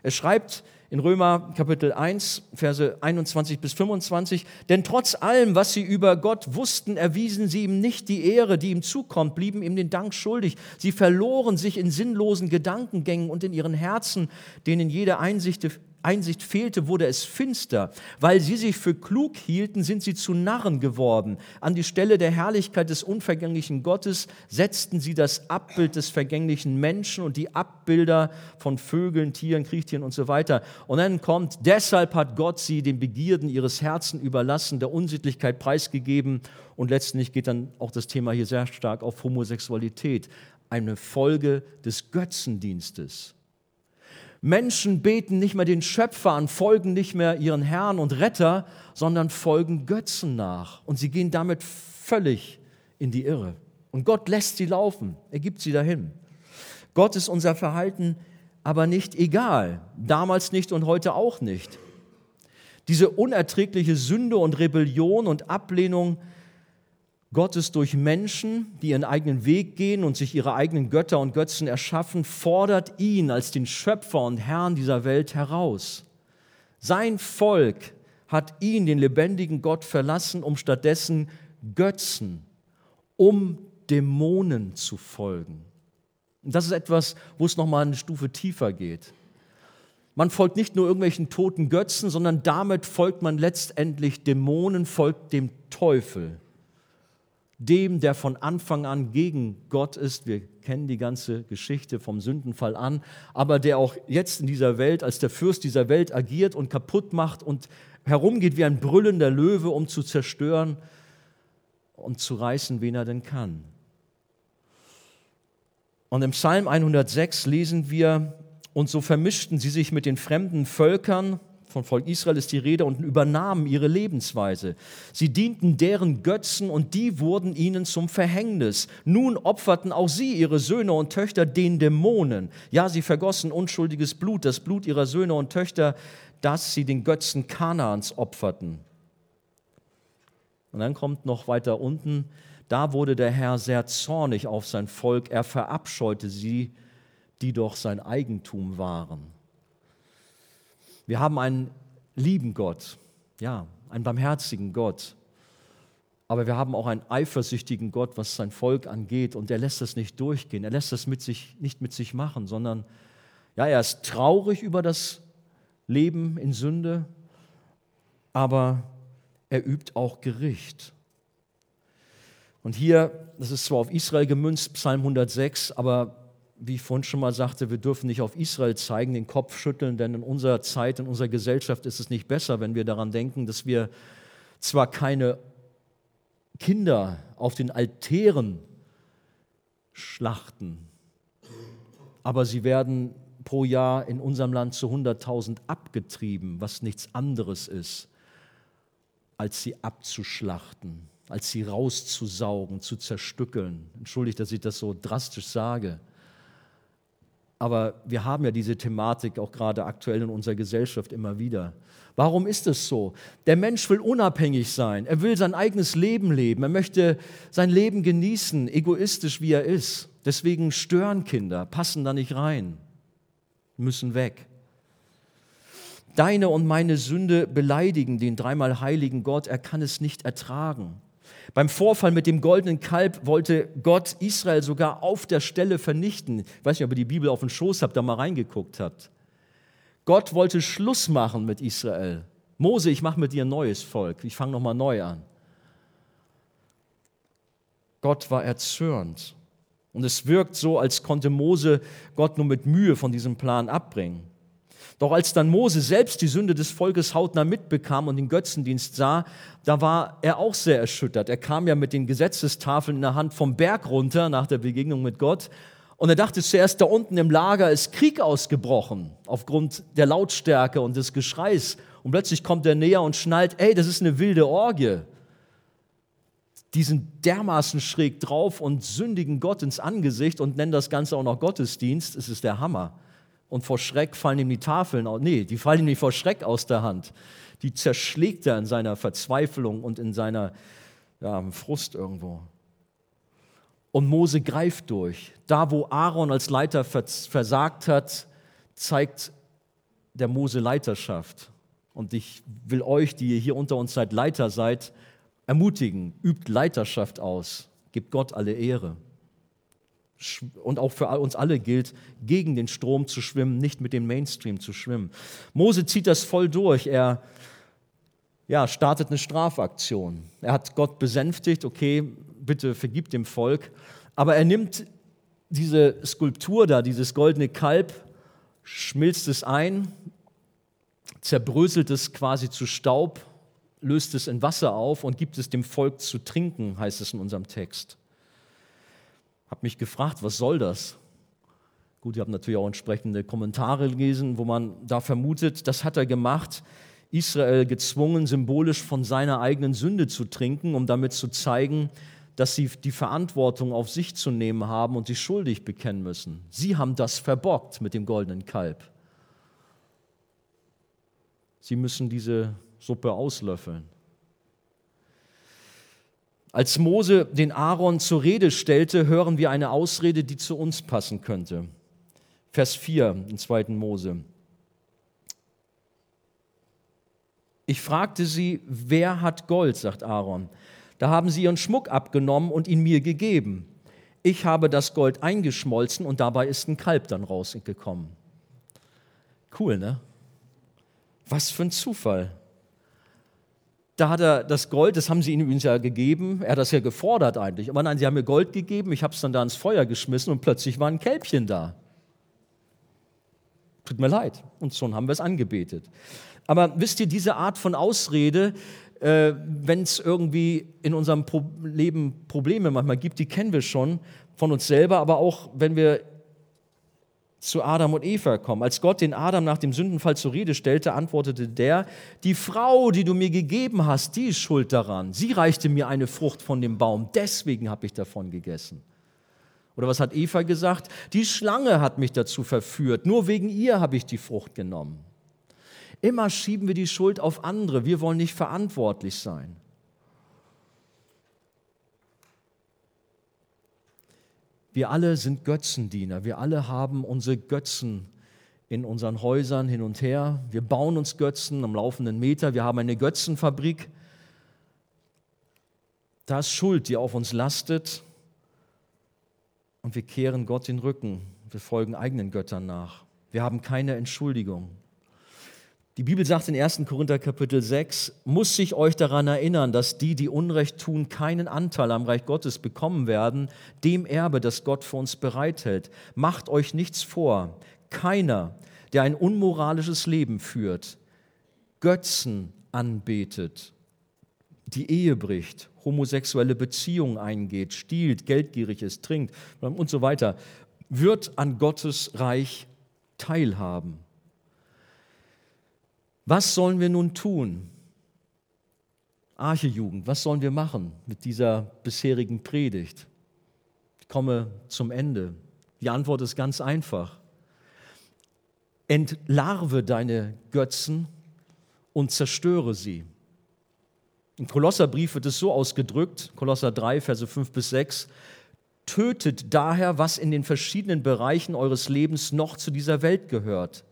Er schreibt in Römer Kapitel 1, Verse 21 bis 25, denn trotz allem, was sie über Gott wussten, erwiesen sie ihm nicht die Ehre, die ihm zukommt, blieben ihm den Dank schuldig. Sie verloren sich in sinnlosen Gedankengängen und in ihren Herzen, denen jede Einsicht Einsicht fehlte, wurde es finster. Weil sie sich für klug hielten, sind sie zu Narren geworden. An die Stelle der Herrlichkeit des unvergänglichen Gottes setzten sie das Abbild des vergänglichen Menschen und die Abbilder von Vögeln, Tieren, Kriechtieren und so weiter. Und dann kommt, deshalb hat Gott sie den Begierden ihres Herzens überlassen, der Unsittlichkeit preisgegeben. Und letztendlich geht dann auch das Thema hier sehr stark auf Homosexualität. Eine Folge des Götzendienstes. Menschen beten nicht mehr den Schöpfer an, folgen nicht mehr ihren Herrn und Retter, sondern folgen Götzen nach. Und sie gehen damit völlig in die Irre. Und Gott lässt sie laufen, er gibt sie dahin. Gott ist unser Verhalten aber nicht egal, damals nicht und heute auch nicht. Diese unerträgliche Sünde und Rebellion und Ablehnung Gottes durch Menschen, die ihren eigenen Weg gehen und sich ihre eigenen Götter und Götzen erschaffen, fordert ihn als den Schöpfer und Herrn dieser Welt heraus. Sein Volk hat ihn, den lebendigen Gott, verlassen, um stattdessen Götzen, um Dämonen zu folgen. Und das ist etwas, wo es nochmal eine Stufe tiefer geht. Man folgt nicht nur irgendwelchen toten Götzen, sondern damit folgt man letztendlich Dämonen, folgt dem Teufel dem, der von Anfang an gegen Gott ist. Wir kennen die ganze Geschichte vom Sündenfall an, aber der auch jetzt in dieser Welt als der Fürst dieser Welt agiert und kaputt macht und herumgeht wie ein brüllender Löwe, um zu zerstören und zu reißen, wen er denn kann. Und im Psalm 106 lesen wir, und so vermischten sie sich mit den fremden Völkern, von Volk Israel ist die Rede, und übernahmen ihre Lebensweise. Sie dienten deren Götzen und die wurden ihnen zum Verhängnis. Nun opferten auch sie ihre Söhne und Töchter den Dämonen. Ja, sie vergossen unschuldiges Blut, das Blut ihrer Söhne und Töchter, das sie den Götzen Kanaans opferten. Und dann kommt noch weiter unten, da wurde der Herr sehr zornig auf sein Volk, er verabscheute sie, die doch sein Eigentum waren. Wir haben einen lieben Gott, ja, einen barmherzigen Gott. Aber wir haben auch einen eifersüchtigen Gott, was sein Volk angeht. Und er lässt das nicht durchgehen. Er lässt das mit sich, nicht mit sich machen, sondern ja, er ist traurig über das Leben in Sünde, aber er übt auch Gericht. Und hier, das ist zwar auf Israel gemünzt, Psalm 106, aber wie ich vorhin schon mal sagte, wir dürfen nicht auf Israel zeigen, den Kopf schütteln, denn in unserer Zeit, in unserer Gesellschaft ist es nicht besser, wenn wir daran denken, dass wir zwar keine Kinder auf den Altären schlachten, aber sie werden pro Jahr in unserem Land zu 100.000 abgetrieben, was nichts anderes ist, als sie abzuschlachten, als sie rauszusaugen, zu zerstückeln. Entschuldigt, dass ich das so drastisch sage. Aber wir haben ja diese Thematik auch gerade aktuell in unserer Gesellschaft immer wieder. Warum ist es so? Der Mensch will unabhängig sein. Er will sein eigenes Leben leben. Er möchte sein Leben genießen, egoistisch wie er ist. Deswegen stören Kinder, passen da nicht rein, müssen weg. Deine und meine Sünde beleidigen den dreimal heiligen Gott. Er kann es nicht ertragen. Beim Vorfall mit dem goldenen Kalb wollte Gott Israel sogar auf der Stelle vernichten. Ich weiß nicht, ob ihr die Bibel auf den Schoß habt, da mal reingeguckt habt. Gott wollte Schluss machen mit Israel. Mose, ich mache mit dir ein neues Volk. Ich fange nochmal neu an. Gott war erzürnt. Und es wirkt so, als konnte Mose Gott nur mit Mühe von diesem Plan abbringen. Doch als dann Mose selbst die Sünde des Volkes hautnah mitbekam und den Götzendienst sah, da war er auch sehr erschüttert. Er kam ja mit den Gesetzestafeln in der Hand vom Berg runter nach der Begegnung mit Gott. Und er dachte zuerst, da unten im Lager ist Krieg ausgebrochen, aufgrund der Lautstärke und des Geschreis. Und plötzlich kommt er näher und schnallt, ey, das ist eine wilde Orgie. Die sind dermaßen schräg drauf und sündigen Gott ins Angesicht und nennen das Ganze auch noch Gottesdienst. Es ist der Hammer und vor Schreck fallen ihm die Tafeln aus. Nee, die fallen ihm nicht vor Schreck aus der Hand. Die zerschlägt er in seiner Verzweiflung und in seiner ja, Frust irgendwo. Und Mose greift durch. Da, wo Aaron als Leiter versagt hat, zeigt der Mose Leiterschaft. Und ich will euch, die ihr hier unter uns seid, Leiter seid, ermutigen, übt Leiterschaft aus, gebt Gott alle Ehre und auch für uns alle gilt, gegen den Strom zu schwimmen, nicht mit dem Mainstream zu schwimmen. Mose zieht das voll durch. Er ja, startet eine Strafaktion. Er hat Gott besänftigt, okay, bitte vergib dem Volk. Aber er nimmt diese Skulptur da, dieses goldene Kalb, schmilzt es ein, zerbröselt es quasi zu Staub, löst es in Wasser auf und gibt es dem Volk zu trinken, heißt es in unserem Text habe mich gefragt, was soll das? Gut, ich habe natürlich auch entsprechende Kommentare gelesen, wo man da vermutet, das hat er gemacht, Israel gezwungen, symbolisch von seiner eigenen Sünde zu trinken, um damit zu zeigen, dass sie die Verantwortung auf sich zu nehmen haben und sich schuldig bekennen müssen. Sie haben das verbockt mit dem goldenen Kalb. Sie müssen diese Suppe auslöffeln. Als Mose den Aaron zur Rede stellte, hören wir eine Ausrede, die zu uns passen könnte. Vers 4 im zweiten Mose. Ich fragte sie, wer hat Gold, sagt Aaron. Da haben sie ihren Schmuck abgenommen und ihn mir gegeben. Ich habe das Gold eingeschmolzen und dabei ist ein Kalb dann rausgekommen. Cool, ne? Was für ein Zufall. Da hat er das Gold, das haben sie ihm ja gegeben, er hat das ja gefordert eigentlich. Aber nein, sie haben mir Gold gegeben, ich habe es dann da ins Feuer geschmissen und plötzlich war ein Kälbchen da. Tut mir leid. Und schon haben wir es angebetet. Aber wisst ihr, diese Art von Ausrede, äh, wenn es irgendwie in unserem Pro Leben Probleme manchmal gibt, die kennen wir schon von uns selber, aber auch wenn wir zu Adam und Eva kommen. Als Gott den Adam nach dem Sündenfall zur Rede stellte, antwortete der, die Frau, die du mir gegeben hast, die ist schuld daran. Sie reichte mir eine Frucht von dem Baum, deswegen habe ich davon gegessen. Oder was hat Eva gesagt? Die Schlange hat mich dazu verführt, nur wegen ihr habe ich die Frucht genommen. Immer schieben wir die Schuld auf andere, wir wollen nicht verantwortlich sein. Wir alle sind Götzendiener. Wir alle haben unsere Götzen in unseren Häusern hin und her. Wir bauen uns Götzen am laufenden Meter. Wir haben eine Götzenfabrik. Da ist Schuld, die auf uns lastet. Und wir kehren Gott den Rücken. Wir folgen eigenen Göttern nach. Wir haben keine Entschuldigung. Die Bibel sagt in 1. Korinther Kapitel 6, muss sich euch daran erinnern, dass die, die Unrecht tun, keinen Anteil am Reich Gottes bekommen werden, dem Erbe, das Gott für uns bereithält. Macht euch nichts vor. Keiner, der ein unmoralisches Leben führt, Götzen anbetet, die Ehe bricht, homosexuelle Beziehungen eingeht, stiehlt, geldgierig ist, trinkt und so weiter, wird an Gottes Reich teilhaben. Was sollen wir nun tun? Archejugend, was sollen wir machen mit dieser bisherigen Predigt? Ich komme zum Ende. Die Antwort ist ganz einfach. Entlarve deine Götzen und zerstöre sie. Im Kolosserbrief wird es so ausgedrückt, Kolosser 3, Verse 5 bis 6, tötet daher, was in den verschiedenen Bereichen eures Lebens noch zu dieser Welt gehört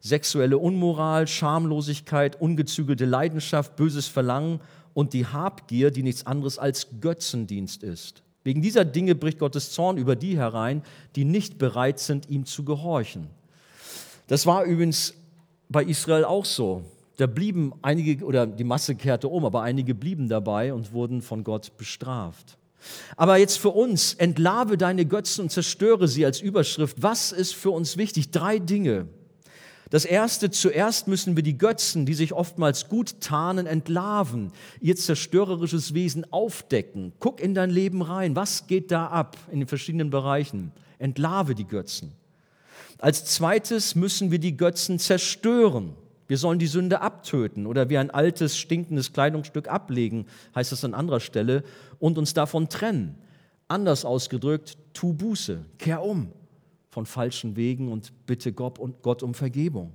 sexuelle Unmoral, Schamlosigkeit, ungezügelte Leidenschaft, böses Verlangen und die Habgier, die nichts anderes als Götzendienst ist. Wegen dieser Dinge bricht Gottes Zorn über die herein, die nicht bereit sind, ihm zu gehorchen. Das war übrigens bei Israel auch so. Da blieben einige, oder die Masse kehrte um, aber einige blieben dabei und wurden von Gott bestraft. Aber jetzt für uns, entlarve deine Götzen und zerstöre sie als Überschrift. Was ist für uns wichtig? Drei Dinge. Das erste, zuerst müssen wir die Götzen, die sich oftmals gut tarnen, entlarven, ihr zerstörerisches Wesen aufdecken. Guck in dein Leben rein. Was geht da ab in den verschiedenen Bereichen? Entlarve die Götzen. Als zweites müssen wir die Götzen zerstören. Wir sollen die Sünde abtöten oder wie ein altes, stinkendes Kleidungsstück ablegen, heißt es an anderer Stelle, und uns davon trennen. Anders ausgedrückt, tu Buße, kehr um von falschen Wegen und bitte Gott um Vergebung.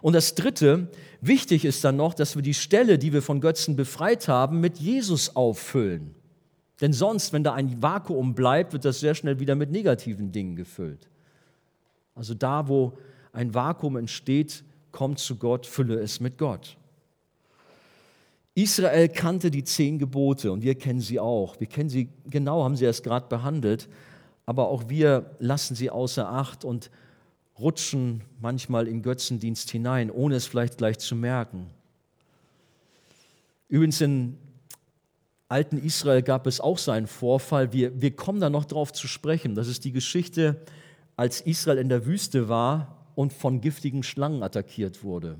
Und das Dritte, wichtig ist dann noch, dass wir die Stelle, die wir von Götzen befreit haben, mit Jesus auffüllen. Denn sonst, wenn da ein Vakuum bleibt, wird das sehr schnell wieder mit negativen Dingen gefüllt. Also da, wo ein Vakuum entsteht, kommt zu Gott, fülle es mit Gott. Israel kannte die zehn Gebote und wir kennen sie auch. Wir kennen sie genau, haben sie erst gerade behandelt aber auch wir lassen sie außer Acht und rutschen manchmal in Götzendienst hinein, ohne es vielleicht gleich zu merken. Übrigens in alten Israel gab es auch so einen Vorfall, wir, wir kommen da noch drauf zu sprechen. Das ist die Geschichte, als Israel in der Wüste war und von giftigen Schlangen attackiert wurde.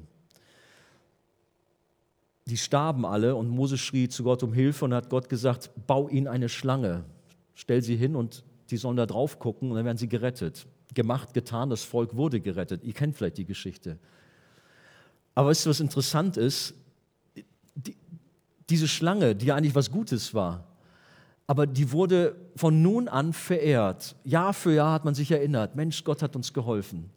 Die starben alle und Mose schrie zu Gott um Hilfe und hat Gott gesagt, bau ihnen eine Schlange, stell sie hin und die sollen da drauf gucken und dann werden sie gerettet. Gemacht, getan, das Volk wurde gerettet. Ihr kennt vielleicht die Geschichte. Aber weißt du, was interessant ist? Die, diese Schlange, die ja eigentlich was Gutes war, aber die wurde von nun an verehrt. Jahr für Jahr hat man sich erinnert, Mensch, Gott hat uns geholfen.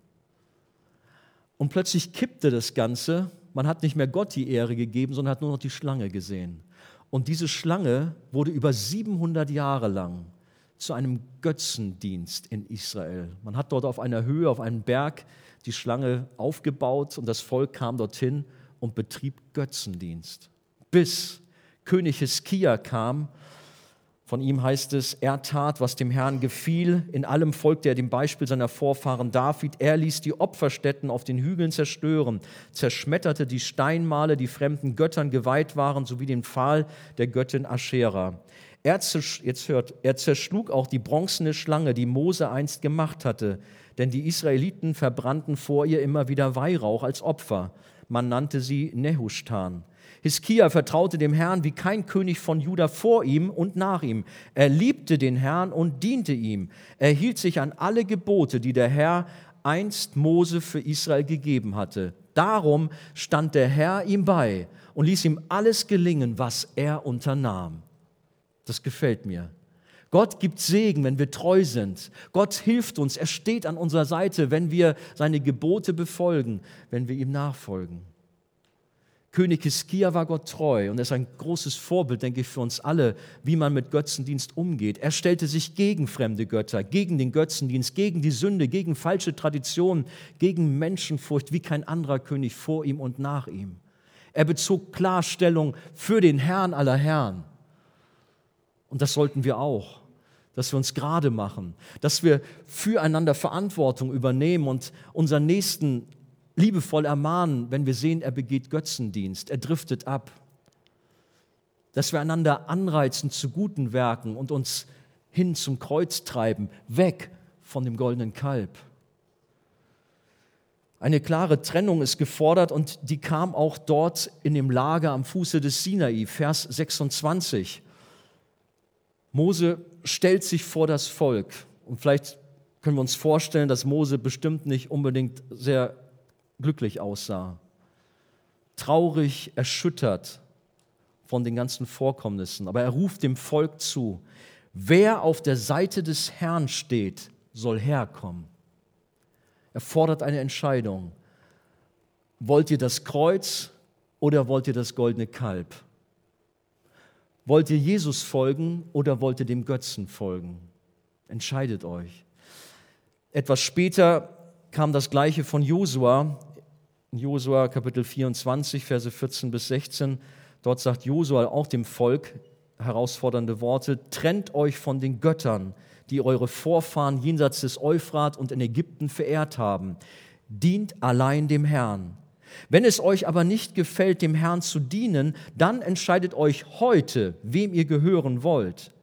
Und plötzlich kippte das Ganze. Man hat nicht mehr Gott die Ehre gegeben, sondern hat nur noch die Schlange gesehen. Und diese Schlange wurde über 700 Jahre lang zu einem Götzendienst in Israel. Man hat dort auf einer Höhe, auf einem Berg die Schlange aufgebaut und das Volk kam dorthin und betrieb Götzendienst. Bis König Hiskia kam, von ihm heißt es, er tat, was dem Herrn gefiel. In allem folgte er dem Beispiel seiner Vorfahren David. Er ließ die Opferstätten auf den Hügeln zerstören, zerschmetterte die Steinmale, die fremden Göttern geweiht waren, sowie den Pfahl der Göttin Aschera. Er, jetzt hört, er zerschlug auch die bronzene Schlange, die Mose einst gemacht hatte, denn die Israeliten verbrannten vor ihr immer wieder Weihrauch als Opfer. Man nannte sie Nehushtan. Hiskia vertraute dem Herrn wie kein König von Juda vor ihm und nach ihm. Er liebte den Herrn und diente ihm. Er hielt sich an alle Gebote, die der Herr einst Mose für Israel gegeben hatte. Darum stand der Herr ihm bei und ließ ihm alles gelingen, was er unternahm. Das gefällt mir. Gott gibt Segen, wenn wir treu sind. Gott hilft uns. Er steht an unserer Seite, wenn wir seine Gebote befolgen, wenn wir ihm nachfolgen. König Hiskia war Gott treu und er ist ein großes Vorbild, denke ich, für uns alle, wie man mit Götzendienst umgeht. Er stellte sich gegen fremde Götter, gegen den Götzendienst, gegen die Sünde, gegen falsche Traditionen, gegen Menschenfurcht, wie kein anderer König vor ihm und nach ihm. Er bezog Klarstellung für den Herrn aller Herren. Und das sollten wir auch, dass wir uns gerade machen, dass wir füreinander Verantwortung übernehmen und unseren Nächsten liebevoll ermahnen, wenn wir sehen, er begeht Götzendienst, er driftet ab. Dass wir einander anreizen zu guten Werken und uns hin zum Kreuz treiben, weg von dem goldenen Kalb. Eine klare Trennung ist gefordert und die kam auch dort in dem Lager am Fuße des Sinai, Vers 26. Mose stellt sich vor das Volk und vielleicht können wir uns vorstellen, dass Mose bestimmt nicht unbedingt sehr glücklich aussah. Traurig, erschüttert von den ganzen Vorkommnissen. Aber er ruft dem Volk zu, wer auf der Seite des Herrn steht, soll herkommen. Er fordert eine Entscheidung. Wollt ihr das Kreuz oder wollt ihr das goldene Kalb? Wollt ihr Jesus folgen oder wollt ihr dem Götzen folgen? Entscheidet euch. Etwas später kam das gleiche von Josua, Josua Kapitel 24, Verse 14 bis 16. Dort sagt Josua auch dem Volk herausfordernde Worte, trennt euch von den Göttern, die eure Vorfahren jenseits des Euphrat und in Ägypten verehrt haben. Dient allein dem Herrn. Wenn es euch aber nicht gefällt, dem Herrn zu dienen, dann entscheidet euch heute, wem ihr gehören wollt.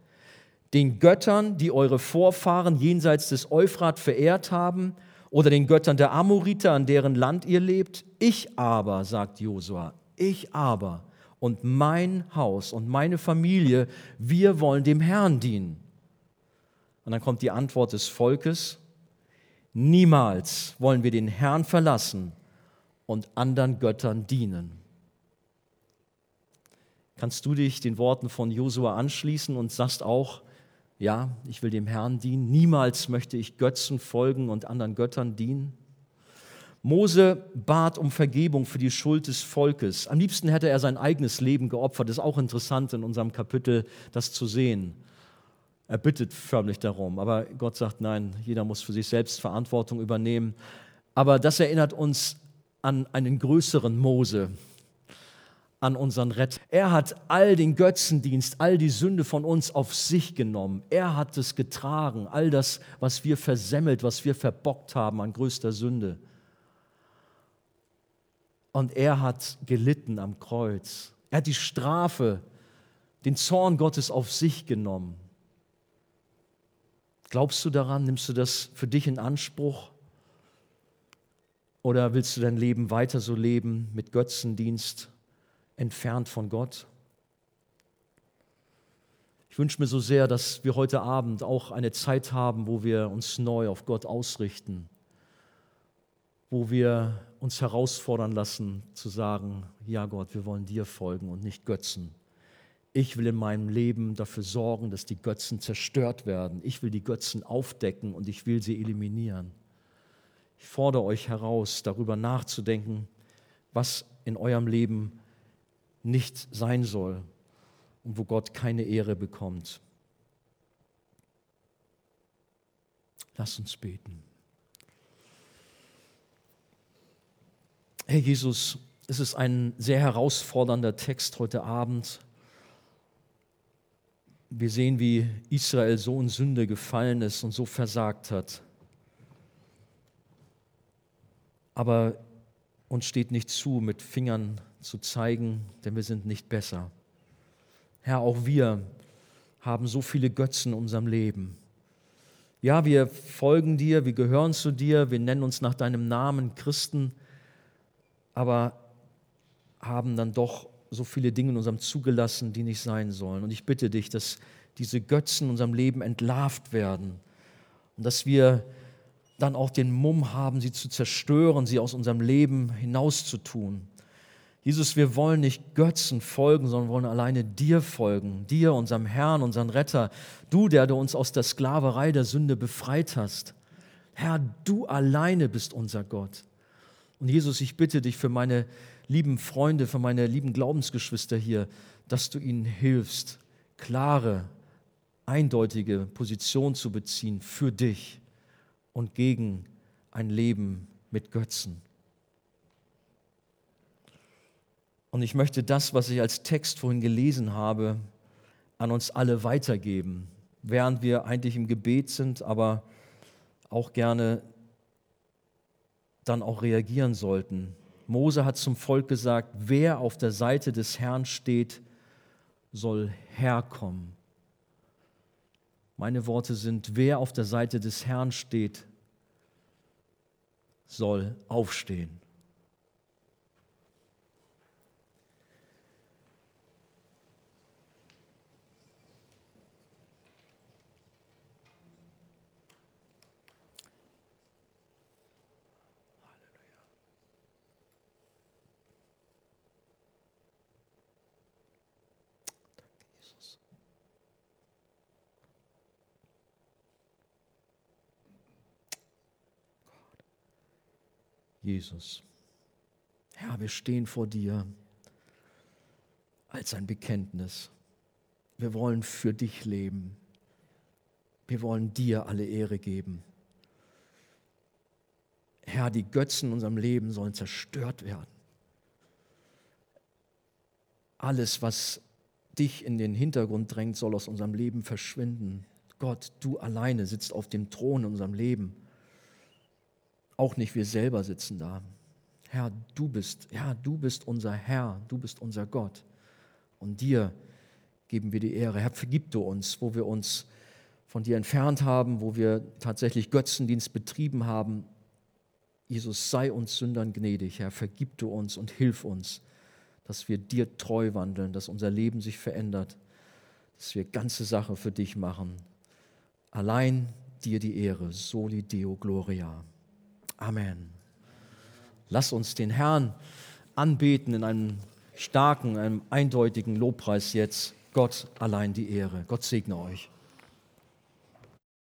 Den Göttern, die eure Vorfahren jenseits des Euphrat verehrt haben, oder den Göttern der Amoriter, an deren Land ihr lebt. Ich aber, sagt Josua, ich aber und mein Haus und meine Familie, wir wollen dem Herrn dienen. Und dann kommt die Antwort des Volkes, niemals wollen wir den Herrn verlassen und anderen Göttern dienen. Kannst du dich den Worten von Josua anschließen und sagst auch, ja, ich will dem Herrn dienen, niemals möchte ich Götzen folgen und anderen Göttern dienen? Mose bat um Vergebung für die Schuld des Volkes. Am liebsten hätte er sein eigenes Leben geopfert. Ist auch interessant in unserem Kapitel, das zu sehen. Er bittet förmlich darum, aber Gott sagt, nein, jeder muss für sich selbst Verantwortung übernehmen. Aber das erinnert uns an einen größeren Mose, an unseren Retter. Er hat all den Götzendienst, all die Sünde von uns auf sich genommen. Er hat es getragen, all das, was wir versemmelt, was wir verbockt haben an größter Sünde. Und er hat gelitten am Kreuz. Er hat die Strafe, den Zorn Gottes auf sich genommen. Glaubst du daran? Nimmst du das für dich in Anspruch? Oder willst du dein Leben weiter so leben mit Götzendienst, entfernt von Gott? Ich wünsche mir so sehr, dass wir heute Abend auch eine Zeit haben, wo wir uns neu auf Gott ausrichten, wo wir uns herausfordern lassen zu sagen, ja Gott, wir wollen dir folgen und nicht Götzen. Ich will in meinem Leben dafür sorgen, dass die Götzen zerstört werden. Ich will die Götzen aufdecken und ich will sie eliminieren. Ich fordere euch heraus, darüber nachzudenken, was in eurem Leben nicht sein soll und wo Gott keine Ehre bekommt. Lass uns beten. Herr Jesus, es ist ein sehr herausfordernder Text heute Abend wir sehen, wie Israel so in Sünde gefallen ist und so versagt hat. Aber uns steht nicht zu, mit Fingern zu zeigen, denn wir sind nicht besser. Herr, auch wir haben so viele Götzen in unserem Leben. Ja, wir folgen dir, wir gehören zu dir, wir nennen uns nach deinem Namen Christen, aber haben dann doch so viele Dinge in unserem zugelassen, die nicht sein sollen. Und ich bitte dich, dass diese Götzen in unserem Leben entlarvt werden und dass wir dann auch den Mumm haben, sie zu zerstören, sie aus unserem Leben hinauszutun. Jesus, wir wollen nicht Götzen folgen, sondern wollen alleine dir folgen, dir, unserem Herrn, unserem Retter, du, der du uns aus der Sklaverei der Sünde befreit hast. Herr, du alleine bist unser Gott. Und Jesus, ich bitte dich für meine lieben Freunde, für meine lieben Glaubensgeschwister hier, dass du ihnen hilfst, klare, eindeutige Position zu beziehen für dich und gegen ein Leben mit Götzen. Und ich möchte das, was ich als Text vorhin gelesen habe, an uns alle weitergeben, während wir eigentlich im Gebet sind, aber auch gerne dann auch reagieren sollten. Mose hat zum Volk gesagt, wer auf der Seite des Herrn steht, soll herkommen. Meine Worte sind, wer auf der Seite des Herrn steht, soll aufstehen. Jesus. Herr, wir stehen vor dir als ein Bekenntnis. Wir wollen für dich leben. Wir wollen dir alle Ehre geben. Herr, die Götzen in unserem Leben sollen zerstört werden. Alles, was dich in den Hintergrund drängt, soll aus unserem Leben verschwinden. Gott, du alleine sitzt auf dem Thron in unserem Leben. Auch nicht wir selber sitzen da. Herr, du bist, ja, du bist unser Herr, du bist unser Gott. Und dir geben wir die Ehre. Herr, vergib du uns, wo wir uns von dir entfernt haben, wo wir tatsächlich Götzendienst betrieben haben. Jesus, sei uns Sündern gnädig. Herr, vergib du uns und hilf uns, dass wir dir treu wandeln, dass unser Leben sich verändert, dass wir ganze Sache für dich machen. Allein dir die Ehre. Soli Deo Gloria. Amen. Lass uns den Herrn anbeten in einem starken, einem eindeutigen Lobpreis jetzt. Gott allein die Ehre. Gott segne euch.